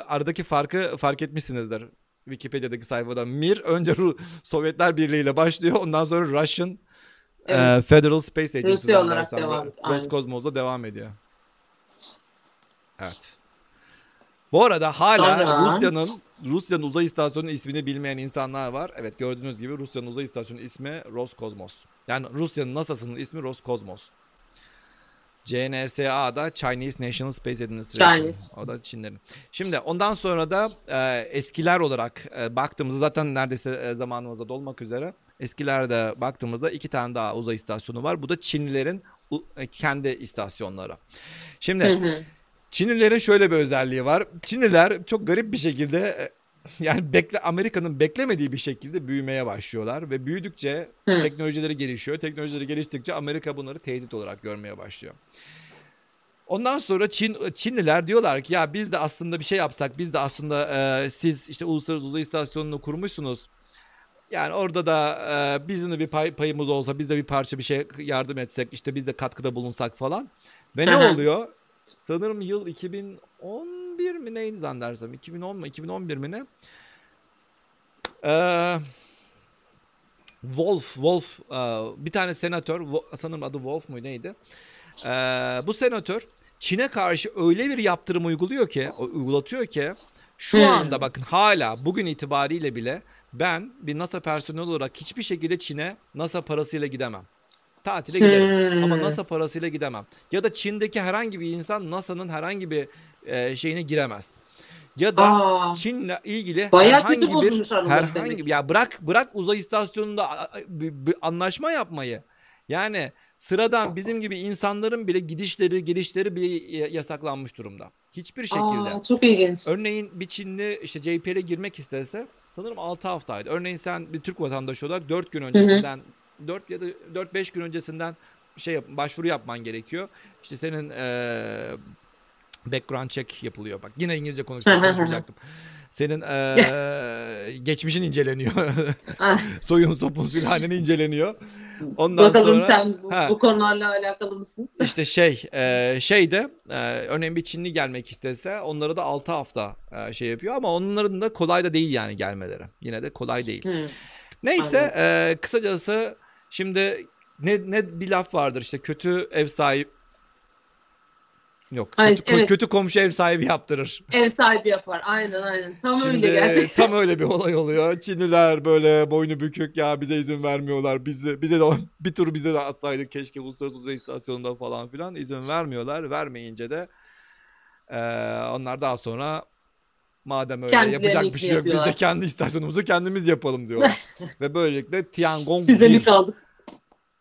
aradaki farkı fark etmişsinizdir. Wikipedia'daki sayfada Mir önce Ru- Sovyetler Birliği ile başlıyor. Ondan sonra Russian e, Evet. Federal Space Agency Rusya olarak devam ediyor, aynen. Roscosmos'la devam ediyor. Evet. Bu arada hala Rusya'nın Rusya'nın uzay istasyonunun ismini bilmeyen insanlar var. Evet gördüğünüz gibi Rusya'nın uzay istasyonunun ismi Roskosmos. Yani Rusya'nın NASA'sının ismi Roskosmos. CNSA da Chinese National Space Administration. Chinese. O da Çinlerin. Şimdi ondan sonra da e, eskiler olarak e, baktığımızda zaten neredeyse e, zamanımıza dolmak üzere. Eskilerde baktığımızda iki tane daha uzay istasyonu var. Bu da Çinlilerin e, kendi istasyonları. Şimdi Hı hı. Çinlilerin şöyle bir özelliği var. Çinliler çok garip bir şekilde e, yani bekle Amerika'nın beklemediği bir şekilde büyümeye başlıyorlar ve büyüdükçe Hı. teknolojileri gelişiyor. Teknolojileri geliştikçe Amerika bunları tehdit olarak görmeye başlıyor. Ondan sonra Çin Çinliler diyorlar ki ya biz de aslında bir şey yapsak biz de aslında e, siz işte uluslararası uzay istasyonunu kurmuşsunuz. Yani orada da e, bizim de bir pay, payımız olsa biz de bir parça bir şey yardım etsek işte biz de katkıda bulunsak falan. Ve ne Hı oluyor? Sanırım yıl 2011 mi neydi zannedersem 2010 mu 2011 mi ne? Ee, Wolf, Wolf e, bir tane senatör sanırım adı Wolf mu neydi? Ee, bu senatör Çin'e karşı öyle bir yaptırım uyguluyor ki, uygulatıyor ki şu Hmm. anda bakın hala bugün itibariyle bile ben bir NASA personeli olarak hiçbir şekilde Çin'e NASA parasıyla gidemem. Tatile giderim. Hmm. Ama NASA parasıyla gidemem. Ya da Çin'deki herhangi bir insan NASA'nın herhangi bir e, şeyine giremez. Ya da Aa, Çin'le ilgili herhangi bir herhangi demek. ya bırak bırak uzay istasyonunda bir, bir anlaşma yapmayı. Yani sıradan bizim gibi insanların bile gidişleri, gelişleri bile yasaklanmış durumda. Hiçbir şekilde. Aa, çok ilginç. Örneğin bir Çinli işte JPL'e girmek istese sanırım 6 haftaydı. Örneğin sen bir Türk vatandaşı olarak 4 gün öncesinden 4 ya da 4-5 gün öncesinden şey yap, başvuru yapman gerekiyor. İşte senin eee, background check yapılıyor. Bak yine İngilizce konuşmayacaktım. Senin eee, geçmişin inceleniyor. Ah, Soyun sopun sülaleni inceleniyor. Ondan Bakalım sonra sen bu, Ha. bu konularla alakalı mısın? işte şey e, şeyde e, örneğin bir Çinli gelmek istese onlara da 6 hafta e, şey yapıyor ama onların da kolay da değil yani gelmeleri. Yine de kolay değil. Hı. Neyse e, kısacası şimdi ne ne bir laf vardır işte kötü ev sahibi Yok. Ay, kötü, evet. kötü komşu ev sahibi yaptırır. Ev sahibi yapar. Aynen aynen. Tam Şimdi öyle gerçekten. tam öyle bir olay oluyor. Çinliler böyle boynu bükük ya bize izin vermiyorlar. Bize bize de bir tur bize de atsaydık keşke uluslararası uzay istasyonunda falan filan izin vermiyorlar. Vermeyince de eee, onlar daha sonra madem öyle Kendileri yapacak bir şey yok biz de yapıyorlar. kendi istasyonumuzu kendimiz yapalım diyorlar. Ve böylelikle Tiangong Size 1. kaldık?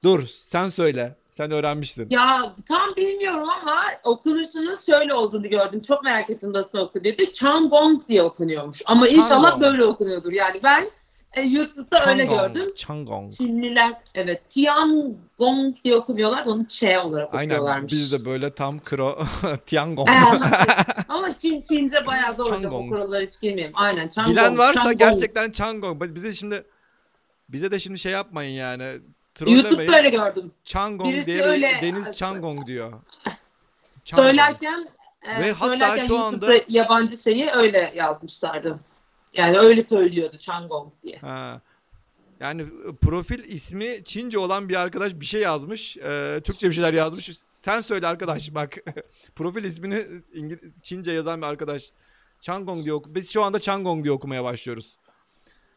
Dur sen söyle. Sen öğrenmiştin. Ya tam bilmiyorum ama okunuşunun şöyle olduğunu gördüm. Çok merak ettim nasıl okunuyordu. Changong diye okunuyormuş. Ama inşallah Changong. böyle okunuyordur. Yani ben e, YouTube'da öyle Changong, gördüm. Changong. Çinliler evet Tiangong diye okunuyorlar onu Ç olarak Aynen okuyorlarmış. biz de böyle tam kro Tiangong. Ama Çin, Çince bayağı zor hocam. Changong. O kuralları hiç bilmiyorum. Aynen Changong. Bilen varsa Changong. gerçekten Changong. Bize şimdi bize de şimdi şey yapmayın yani. YouTube'da Trollemeyin. öyle gördüm. Changong Birisi diye öyle- Deniz Changong diyor. Changong. Söylerken e, Ve hatta şu YouTube'da anda- yabancı şeyi öyle yazmışlardı. Yani öyle söylüyordu Changong diye. Ha. Yani e, profil ismi Çince olan bir arkadaş bir şey yazmış. E, Türkçe bir şeyler yazmış. Sen söyle arkadaş bak. profil ismini İngil- Çince yazan bir arkadaş. Changong diye oku. Biz şu anda Changong diye okumaya başlıyoruz.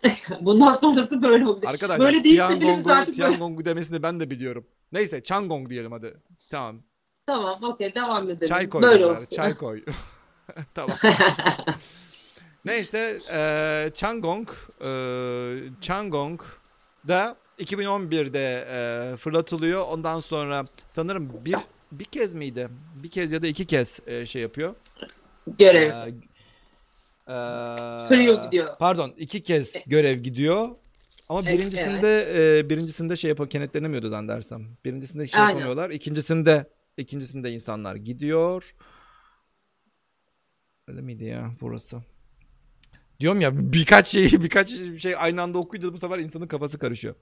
Bundan sonrası böyle olacak. Arkadaşlar Böyle değilse Tiangong'u artık. Tiangong'u demesini ben de biliyorum. Neyse Changong diyelim hadi. Tamam. Tamam okey devam edelim. Çay koy. Böyle olsun. Çay koy. tamam. Neyse e, Changong e, Changong da 2011'de e, fırlatılıyor. Ondan sonra sanırım bir bir kez miydi? Bir kez ya da iki kez e, şey yapıyor. Görev. E, e, Kırıyor gidiyor. Pardon, iki kez görev gidiyor. Ama Evet, birincisinde e, birincisinde şey yapıp kenetlenemiyordu zannedersem. Birincisinde şey Aynen. yapamıyorlar. İkincisinde ikincisinde insanlar gidiyor. Öyle miydi ya burası? Diyorum ya birkaç şey birkaç şey aynı anda okuyunca bu sefer insanın kafası karışıyor.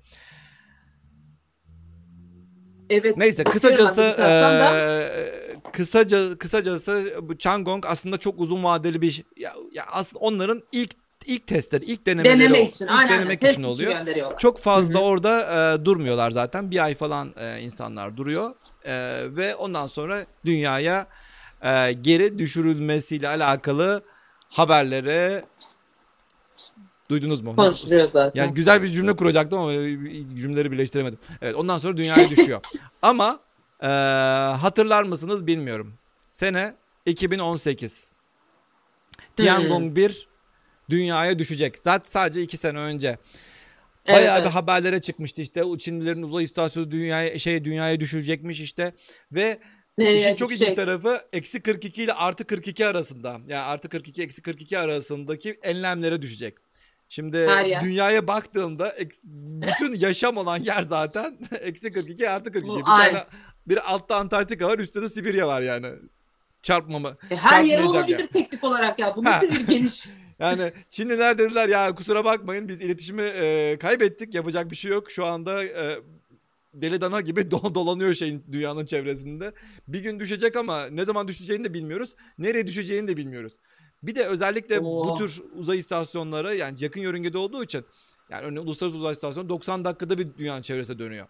Evet. Neyse kısacası ben de bir taraftan da. eee, kısaca kısacası bu Changong aslında çok uzun vadeli bir şey. Ya, ya aslında onların ilk ilk testleri, ilk denemeleri deneme için. ilk Aynen. denemek Test için oluyor. gönderiyorlar. Çok fazla Hı hı. orada eee, durmuyorlar zaten. Bir ay falan eee, insanlar duruyor. Eee, ve ondan sonra dünyaya eee, geri düşürülmesiyle alakalı haberleri duydunuz mu? Konuşuluyor zaten. yani güzel bir cümle kuracaktım ama cümleleri birleştiremedim. Evet ondan sonra dünyaya düşüyor. ama eee, hatırlar mısınız bilmiyorum. Sene 2018. Tiangong 1 dünyaya düşecek. Zaten sadece 2 sene önce. Evet, Bayağı bir evet. haberlere çıkmıştı işte. Çinlilerin uzay istasyonu dünyaya şey dünyaya düşürecekmiş işte. Ve Nereye İşin çok ilginç tarafı eksi 42 ile artı 42 arasında. Yani artı 42 eksi 42 arasındaki enlemlere düşecek. Şimdi Her yer. dünyaya baktığımda bütün yaşam olan yer zaten eksi 42 artı 42. Bu Bir aynı. tane bir altta Antarktika var üstte de Sibirya var yani. Çarpmama. E, Her yer olabilir yani. teknik olarak ya. Bu nasıl bir geniş? Yani Çinliler dediler ya kusura bakmayın biz iletişimi e, kaybettik yapacak bir şey yok. Şu anda e, deli dana gibi do- dolanıyor şeyin dünyanın çevresinde. Bir gün düşecek ama ne zaman düşeceğini de bilmiyoruz. Nereye düşeceğini de bilmiyoruz. Bir de özellikle bu Oo. tür uzay istasyonları yani yakın yörüngede olduğu için yani örneğin uluslararası uzay istasyonu 90 dakikada bir dünyanın çevresine dönüyor.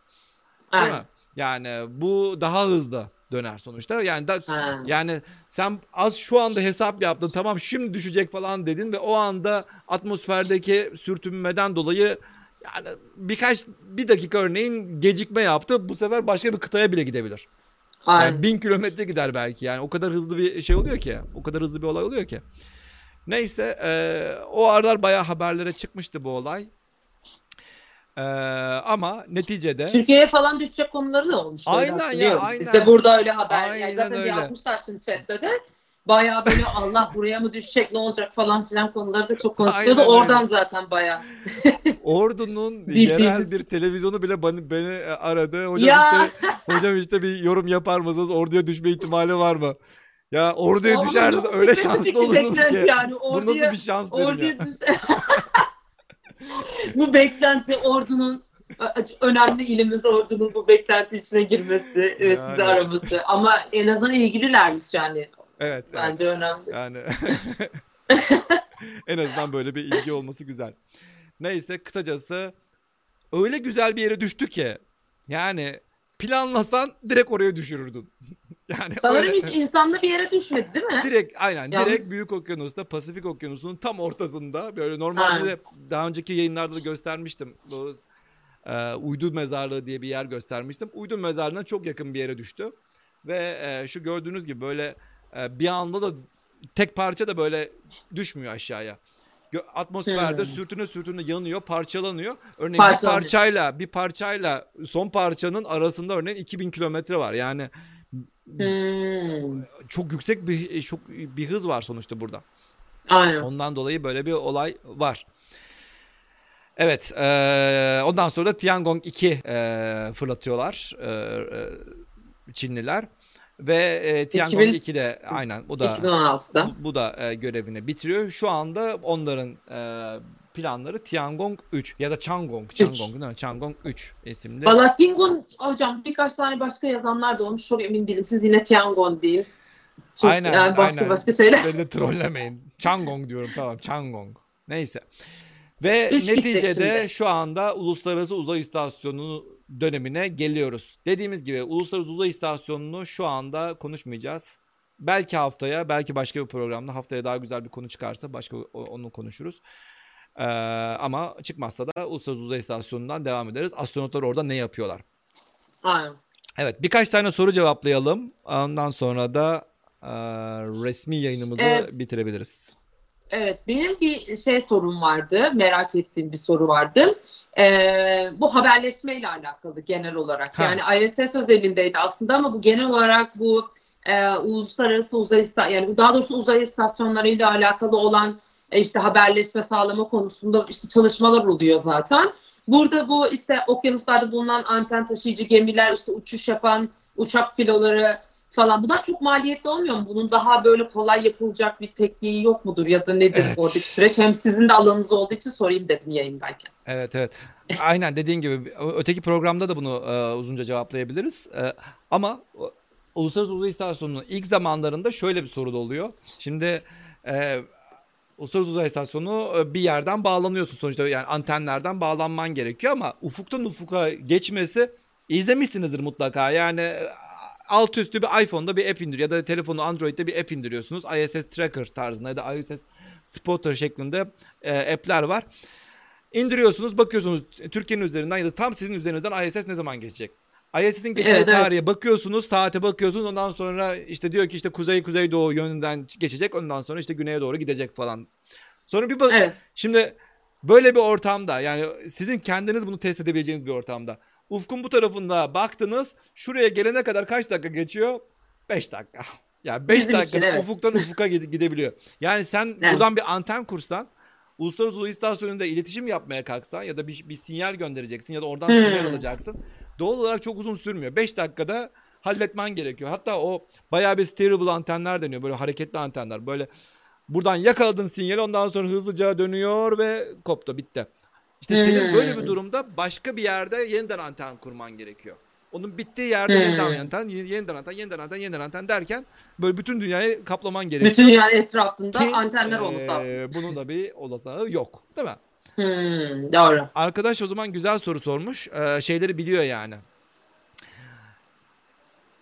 Değil Aynen. mi? Yani bu daha hızlı döner sonuçta. Yani da, Ha. yani sen az şu anda hesap yaptın tamam şimdi düşecek falan dedin ve o anda atmosferdeki sürtünmeden dolayı yani birkaç bir dakika örneğin gecikme yaptı bu sefer başka bir kıtaya bile gidebilir. Yani Aynen. bin kilometre gider belki yani o kadar hızlı bir şey oluyor ki o kadar hızlı bir olay oluyor ki. Neyse eee, o aralar bayağı haberlere çıkmıştı bu olay. Eee, ama neticede Türkiye'ye falan düşecek konuları da olmuş. Aynen ya, aynen. Biz de burada öyle haber. Aynen yani zaten öyle. yazmışlar şimdi chatte de. Bayağı böyle Allah buraya mı düşecek ne olacak falan filan konuları da çok konuşuluyordu. Aynen öyle. Oradan zaten bayağı. Ordu'nun yerel bir televizyonu bile beni, beni aradı. Hocam Ya. işte hocam işte bir yorum yapar mısınız? Ordu'ya düşme ihtimali var mı? Ya Ordu'ya nasıl öyle şanslı olursunuz ki. Yani Bu orduya, nasıl bir şans dedim ya. düş- bu beklenti ordunun önemli ilimiz ordunun bu beklenti içine girmesi ve sizi Yani. araması. Ama en azından ilgililermiş yani. Evet, evet. Bence önemli. Yani en azından böyle bir ilgi olması güzel. Neyse kısacası öyle güzel bir yere düştü ki yani planlasan direkt oraya düşürürdün. yani Sanırım öyle- hiç insanlı bir yere düşmedi değil mi? Direkt aynen Yalnız- direkt Büyük Okyanus'ta Pasifik Okyanusu'nun tam ortasında böyle normalde de daha önceki yayınlarda da göstermiştim. Bu e, uydu mezarlığı diye bir yer göstermiştim. Uydu mezarlığına çok yakın bir yere düştü. Ve e, şu gördüğünüz gibi böyle e, bir anda da tek parça da böyle düşmüyor aşağıya. Gö- Atmosferde Hmm. sürtüne sürtüne yanıyor, parçalanıyor. Örneğin bir Parçalanıyor. parçayla bir parçayla son parçanın arasında örneğin 2000 kilometre var. Yani Hmm, çok yüksek bir çok bir hız var sonuçta burada. aynen. Ondan dolayı böyle bir olay var. Evet, eee, ondan sonra da Tiangong 2 eee, fırlatıyorlar eee, Çinliler ve eee, Tiangong 2000 2 de aynen bu da 2016'da. bu, bu da eee, görevini bitiriyor. Şu anda onların eee, planları Tiangong 3 ya da Changong, Changong değil mi? Changong 3 isimli. Valla Tingun hocam birkaç tane başka yazanlar da olmuş. Çok emin değilim. Siz yine Tiangon deyin. Çok, Aynen, yani başka aynen. başka şeyler. Beni de trollemeyin. Changong diyorum tamam Changong. Neyse. Ve Üç neticede şu anda Uluslararası Uzay İstasyonu dönemine geliyoruz. Dediğimiz gibi Uluslararası Uzay İstasyonu'nu şu anda konuşmayacağız. Belki haftaya, belki başka bir programda haftaya daha güzel bir konu çıkarsa başka onu konuşuruz. Ee, ama çıkmazsa da Uluslararası Uzay İstasyonu'ndan devam ederiz. Astronotlar orada ne yapıyorlar? Aynen. Evet, birkaç tane soru cevaplayalım. Ondan sonra da e, resmi yayınımızı Evet. bitirebiliriz. Evet, benim bir şey sorum vardı, merak ettiğim bir soru vardı. Ee, bu haberleşmeyle alakalı genel olarak. Ha. Yani ISS özelindeydi aslında ama bu genel olarak bu e, uluslararası uzay yani daha doğrusu uzay istasyonlarıyla alakalı olan e, işte haberleşme sağlama konusunda işte çalışmalar oluyor zaten. Burada bu işte okyanuslarda bulunan anten taşıyıcı gemiler, işte uçuş yapan uçak filoları falan. Bunlar çok maliyetli olmuyor mu? Bunun daha böyle kolay yapılacak bir tekniği yok mudur ya da nedir Evet. oradaki süreç? Hem sizin de alanınız olduğu için sorayım dedim yayındayken. Evet evet. Aynen dediğin gibi öteki programda da bunu e, uzunca cevaplayabiliriz. E, ama Uluslararası Uzay İstasyonu'nun ilk zamanlarında şöyle bir sorun oluyor. Şimdi e, Uluslararası Uzay İstasyonu e, bir yerden bağlanıyorsun sonuçta yani antenlerden bağlanman gerekiyor ama ufuktan ufuka geçmesi izlemişsinizdir mutlaka. Yani alt üstü bir iPhone'da bir app indiriyor ya da telefonu Android'de bir app indiriyorsunuz. ISS Tracker tarzında ya da ISS Spotter şeklinde e, app'ler var. İndiriyorsunuz bakıyorsunuz Türkiye'nin üzerinden ya da tam sizin üzerinizden ISS ne zaman geçecek? ISS'in geçeceği Evet, evet. tarihe bakıyorsunuz, saate bakıyorsunuz. Ondan sonra işte diyor ki işte kuzey kuzey doğu yönünden geçecek. Ondan sonra işte güneye doğru gidecek falan. Sonra bir bak Evet. şimdi böyle bir ortamda yani sizin kendiniz bunu test edebileceğiniz bir ortamda. Ufkun bu tarafında baktınız. Şuraya gelene kadar kaç dakika geçiyor? 5 dakika. Yani 5 Bizim için, dakikada evet. ufuktan ufuka gide- gidebiliyor. Yani sen Evet. buradan bir anten kursan Uluslararası Uzay İstasyonu'nda iletişim yapmaya kalksan ya da bir, bir sinyal göndereceksin ya da oradan Hmm. sinyal alacaksın. Doğal olarak çok uzun sürmüyor. 5 dakikada halletmen gerekiyor. Hatta o bayağı bir steerable antenler deniyor. Böyle hareketli antenler. Böyle buradan yakaladın sinyali ondan sonra hızlıca dönüyor ve koptu bitti. İşte senin Hmm. böyle bir durumda başka bir yerde yeniden anten kurman gerekiyor. Onun bittiği yerde Hmm. yeniden anten, yeniden anten, yeniden anten, yeniden anten derken böyle bütün dünyayı kaplaman gerekiyor. Bütün dünya etrafında Ki, antenler olması aslında. Bunun da bir olanağı yok. Değil mi? Hmm, doğru. Arkadaş o zaman güzel soru sormuş. Ee, şeyleri biliyor yani.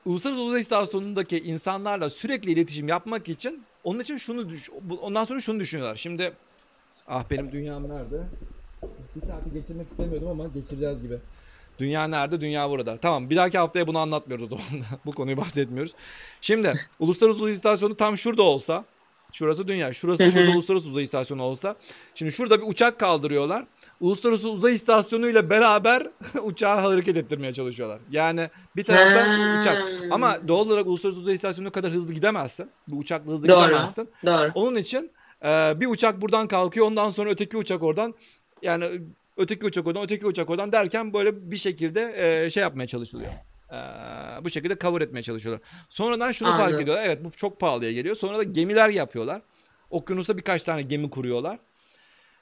Uluslararası Uzay İstasyonu'ndaki insanlarla sürekli iletişim yapmak için onun için şunu düş ondan sonra şunu düşünüyorlar. Şimdi ah benim dünyam nerede? Bir saati geçirmek istemiyordum ama geçireceğiz gibi. Dünya nerede? Dünya burada. Tamam bir dahaki haftaya bunu anlatmıyoruz o zaman. Bu konuyu bahsetmiyoruz. Şimdi Uluslararası Uzay İstasyonu tam şurada olsa şurası dünya. Şurası şurada Uluslararası Uzay İstasyonu olsa. Şimdi şurada bir uçak kaldırıyorlar. Uluslararası Uzay İstasyonu ile beraber uçağı hareket ettirmeye çalışıyorlar. Yani bir taraftan uçak. Ama doğal olarak Uluslararası Uzay İstasyonu kadar hızlı gidemezsin. Bu uçakla hızlı Doğru. gidemezsin. Doğru. Onun için bir uçak buradan kalkıyor. Ondan sonra öteki uçak oradan. Yani öteki uçak oradan, öteki uçak oradan derken böyle bir şekilde e, şey yapmaya çalışılıyor. E, bu şekilde cover etmeye çalışıyorlar. Sonradan şunu fark Anladım. ediyorlar. Evet bu çok pahalıya geliyor. Sonra da gemiler yapıyorlar. Okyanusa birkaç tane gemi kuruyorlar.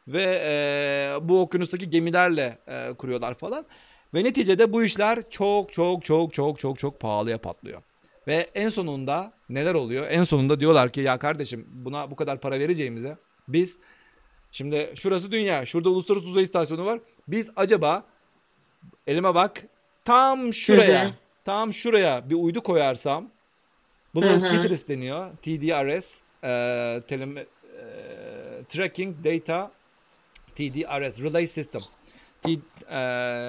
Ve e, bu okyanustaki gemilerle e, kuruyorlar falan. Ve neticede bu işler çok çok çok çok çok çok pahalıya patlıyor. Ve en sonunda neler oluyor? En sonunda diyorlar ki ya kardeşim buna bu kadar para vereceğimize biz şimdi şurası dünya, şurada uluslararası uzay istasyonu var. Biz acaba elime bak tam şuraya, tam şuraya bir uydu koyarsam hı. TDRS deniyor. TDRS, e, telem- e, Tracking Data TDRS, Relay System. T, e,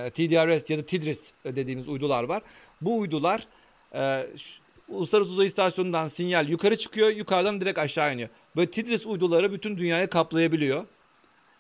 TDRS ya da TDRS dediğimiz uydular var. Bu uydular e, Uluslararası Uzay İstasyonu'ndan sinyal yukarı çıkıyor, yukarıdan direkt aşağı iniyor. Böyle TDRS uyduları bütün dünyayı kaplayabiliyor.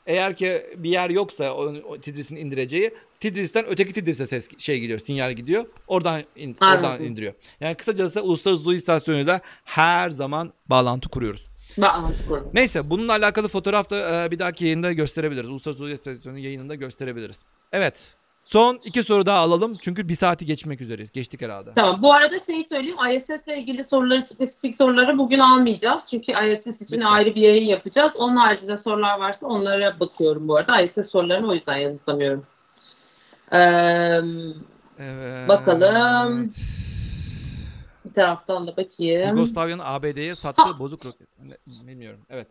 Eğer ki bir yer yoksa o, o TDRS'in indireceği, TDRS'ten öteki TDRS'e ses şey gidiyor, sinyal gidiyor. Oradan in- oradan indiriyor. Yani kısacası Uluslararası Uzay İstasyonu'yla her zaman bağlantı kuruyoruz. Bağlantı kurdum. Neyse bununla alakalı fotoğraf da e, bir dahaki yayında gösterebiliriz. Uluslararası Uzay İstasyonu yayınında gösterebiliriz. Evet. Son iki soru daha alalım. Çünkü bir saati geçmek üzereyiz. Geçtik herhalde. Tamam. Bu arada şeyi söyleyeyim. ISS ile ilgili soruları, spesifik soruları bugün almayacağız. Çünkü ISS için Bitti. ayrı bir yayın yapacağız. Onun haricinde sorular varsa onlara bakıyorum bu arada. ISS sorularını o yüzden yanıtlamıyorum. Ee, Evet. Bakalım. bir taraftan da bakayım. Yugoslavya'nın ABD'ye sattığı bozuk roket. Bilmiyorum. Evet.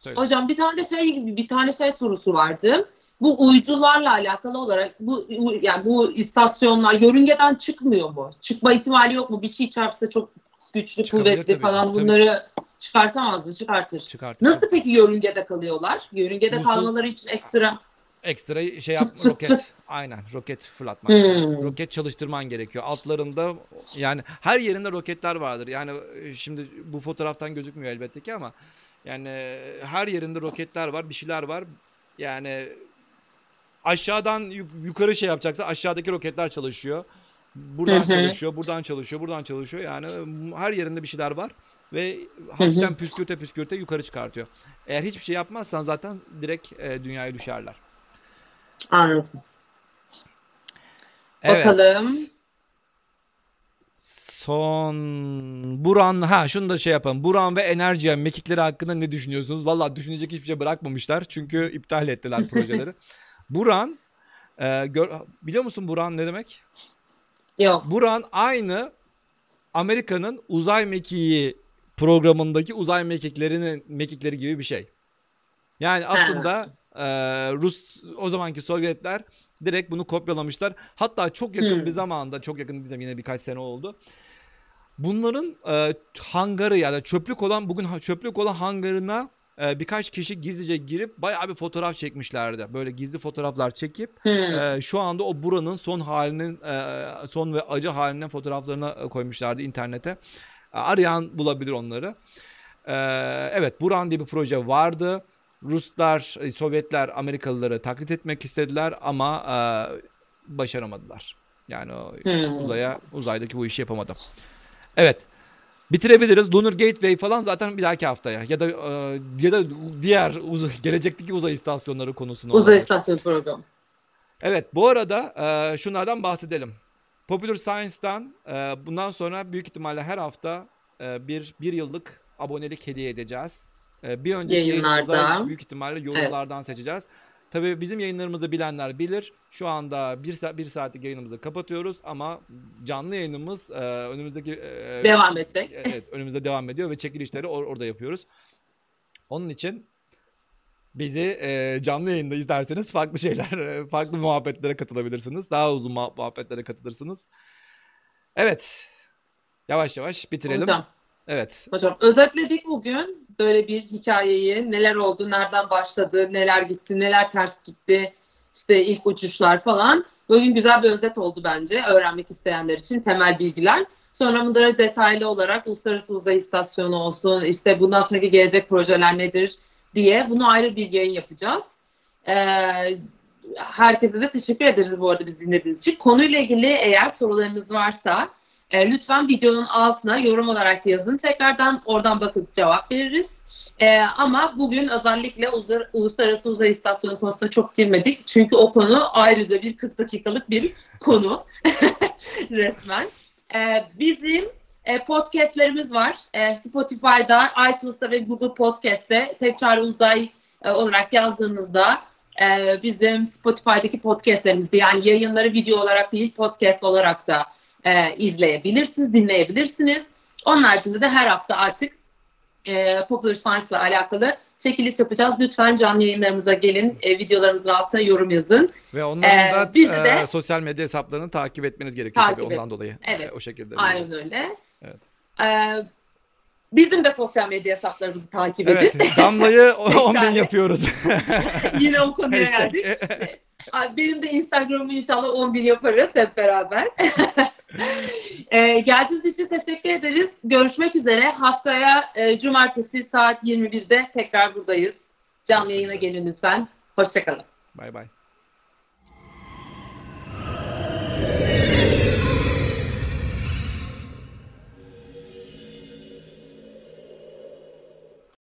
Söyle. Hocam bir tane de şey bir tane şey sorusu vardı. Bu uydularla alakalı olarak bu yani bu istasyonlar yörüngeden çıkmıyor mu? Çıkma ihtimali yok mu? Bir şey çarpsa çok güçlü, Çıkabilir kuvvetli tabii, falan tabii. bunları çıkartamaz mı? Çıkartır. Çıkartır. Nasıl peki yörüngede kalıyorlar? Yörüngede Musul- kalmaları için ekstra Ekstra şey yapma roket. fıs. Aynen roket fırlatmak. Hmm. Roket çalıştırman gerekiyor. Altlarında yani her yerinde roketler vardır. Yani e, şimdi bu fotoğraftan gözükmüyor elbette ki ama yani her yerinde roketler var, bir şeyler var. Yani aşağıdan yuk- yukarı şey yapacaksa aşağıdaki roketler çalışıyor. Buradan çalışıyor, buradan çalışıyor, buradan çalışıyor. Yani her yerinde bir şeyler var ve hafiften püskürte püskürte yukarı çıkartıyor. Eğer hiçbir şey yapmazsan zaten direkt e, dünyaya düşerler. anladım. Evet. Bakalım. Son Buran ha şunu da şey yapalım. Buran ve Enerjiyen mekikleri hakkında ne düşünüyorsunuz? Vallahi düşünecek hiçbir şey bırakmamışlar. Çünkü iptal ettiler projeleri. Buran e, gör- biliyor musun Buran ne demek? Yok. Buran aynı Amerika'nın uzay mekiği programındaki uzay mekiklerinin mekikleri gibi bir şey. Yani aslında e, Rus o zamanki Sovyetler direkt bunu kopyalamışlar. Hatta çok yakın Hmm. bir zamanda, çok yakın bize yine birkaç sene oldu. Bunların e, hangarı yani çöplük olan bugün çöplük olan hangarına e, birkaç kişi gizlice girip bayağı bir fotoğraf çekmişlerdi. Böyle gizli fotoğraflar çekip Hmm. ee, şu anda o buranın son halinin e, son ve acı halinin fotoğraflarını e, koymuşlardı internete. E, Arayan bulabilir onları. Ee, evet Buran diye bir proje vardı. Ruslar, e, Sovyetler Amerikalıları taklit etmek istediler ama e, başaramadılar. Yani Hmm. uzaya uzaydaki bu işi yapamadı. Evet. Bitirebiliriz. Lunar Gateway falan zaten bir dahaki haftaya ya da e, ya da diğer uz- gelecekteki uzay istasyonları konusunu Uzay istasyonu programı. Evet bu arada e, şunlardan bahsedelim. Popular Science'dan e, bundan sonra büyük ihtimalle her hafta e, bir bir yıllık abonelik hediye edeceğiz. E, bir önceki Yayınlarda. yayınımızda büyük ihtimalle yorumlardan seçeceğiz. Tabii bizim yayınlarımızı bilenler bilir. Şu anda bir, saat, bir saatlik yayınımızı kapatıyoruz ama canlı yayınımız e, önümüzdeki e, Devam edecek. Evet önümüzde devam ediyor ve çekilişleri or- orada yapıyoruz. Onun için bizi e, canlı yayında izlerseniz farklı şeyler, e, farklı muhabbetlere katılabilirsiniz. Daha uzun muha- muhabbetlere katılırsınız. Evet. Yavaş yavaş bitirelim. Hocam, Evet. hocam özetledik bugün böyle bir hikayeyi. Neler oldu, nereden başladı, neler gitti, neler ters gitti. İşte ilk uçuşlar falan. Bugün güzel bir özet oldu bence öğrenmek isteyenler için temel bilgiler. Sonra bunları detaylı olarak Uluslararası Uzay İstasyonu olsun, işte bundan sonraki gelecek projeler nedir diye bunu ayrı bir yayın yapacağız. Ee, herkese de teşekkür ederiz bu arada biz dinlediğiniz için. Konuyla ilgili eğer sorularınız varsa e, lütfen videonun altına yorum olarak yazın. Tekrardan oradan bakıp cevap veririz. E, ama bugün özellikle uzar, Uluslararası Uzay İstasyonu konusunda çok girmedik. Çünkü o konu ayrıca bir 40 dakikalık bir konu resmen. E, bizim e, podcastlerimiz var. E, Spotify'da, iTunes'ta ve Google Podcast'te Tek Çare Uzay e, olarak yazdığınızda e, bizim Spotify'daki podcastlerimizde yani yayınları video olarak değil podcast olarak da e, izleyebilirsiniz, dinleyebilirsiniz. Onun haricinde de her hafta artık e, Popular Science ile alakalı çekiliş yapacağız. Lütfen canlı yayınlarımıza gelin, e, videolarımızın altına yorum yazın. Ve onların Ee, da e, de- sosyal medya hesaplarını takip etmeniz gerekiyor Takip tabii ondan et. dolayı. Evet. E, o şekilde. Aynen öyle. Evet. E, bizim de sosyal medya hesaplarımızı takip Evet. edin. Damlayı 10 bin yapıyoruz. Yine o konuya geldik. Benim de Instagram'ı inşallah 10 bin yaparız hep beraber. e, geldiğiniz için teşekkür ederiz. Görüşmek üzere. Haftaya e, cumartesi saat 21'de tekrar buradayız. Canlı yayına gelin lütfen. Hoşçakalın. Bay bay.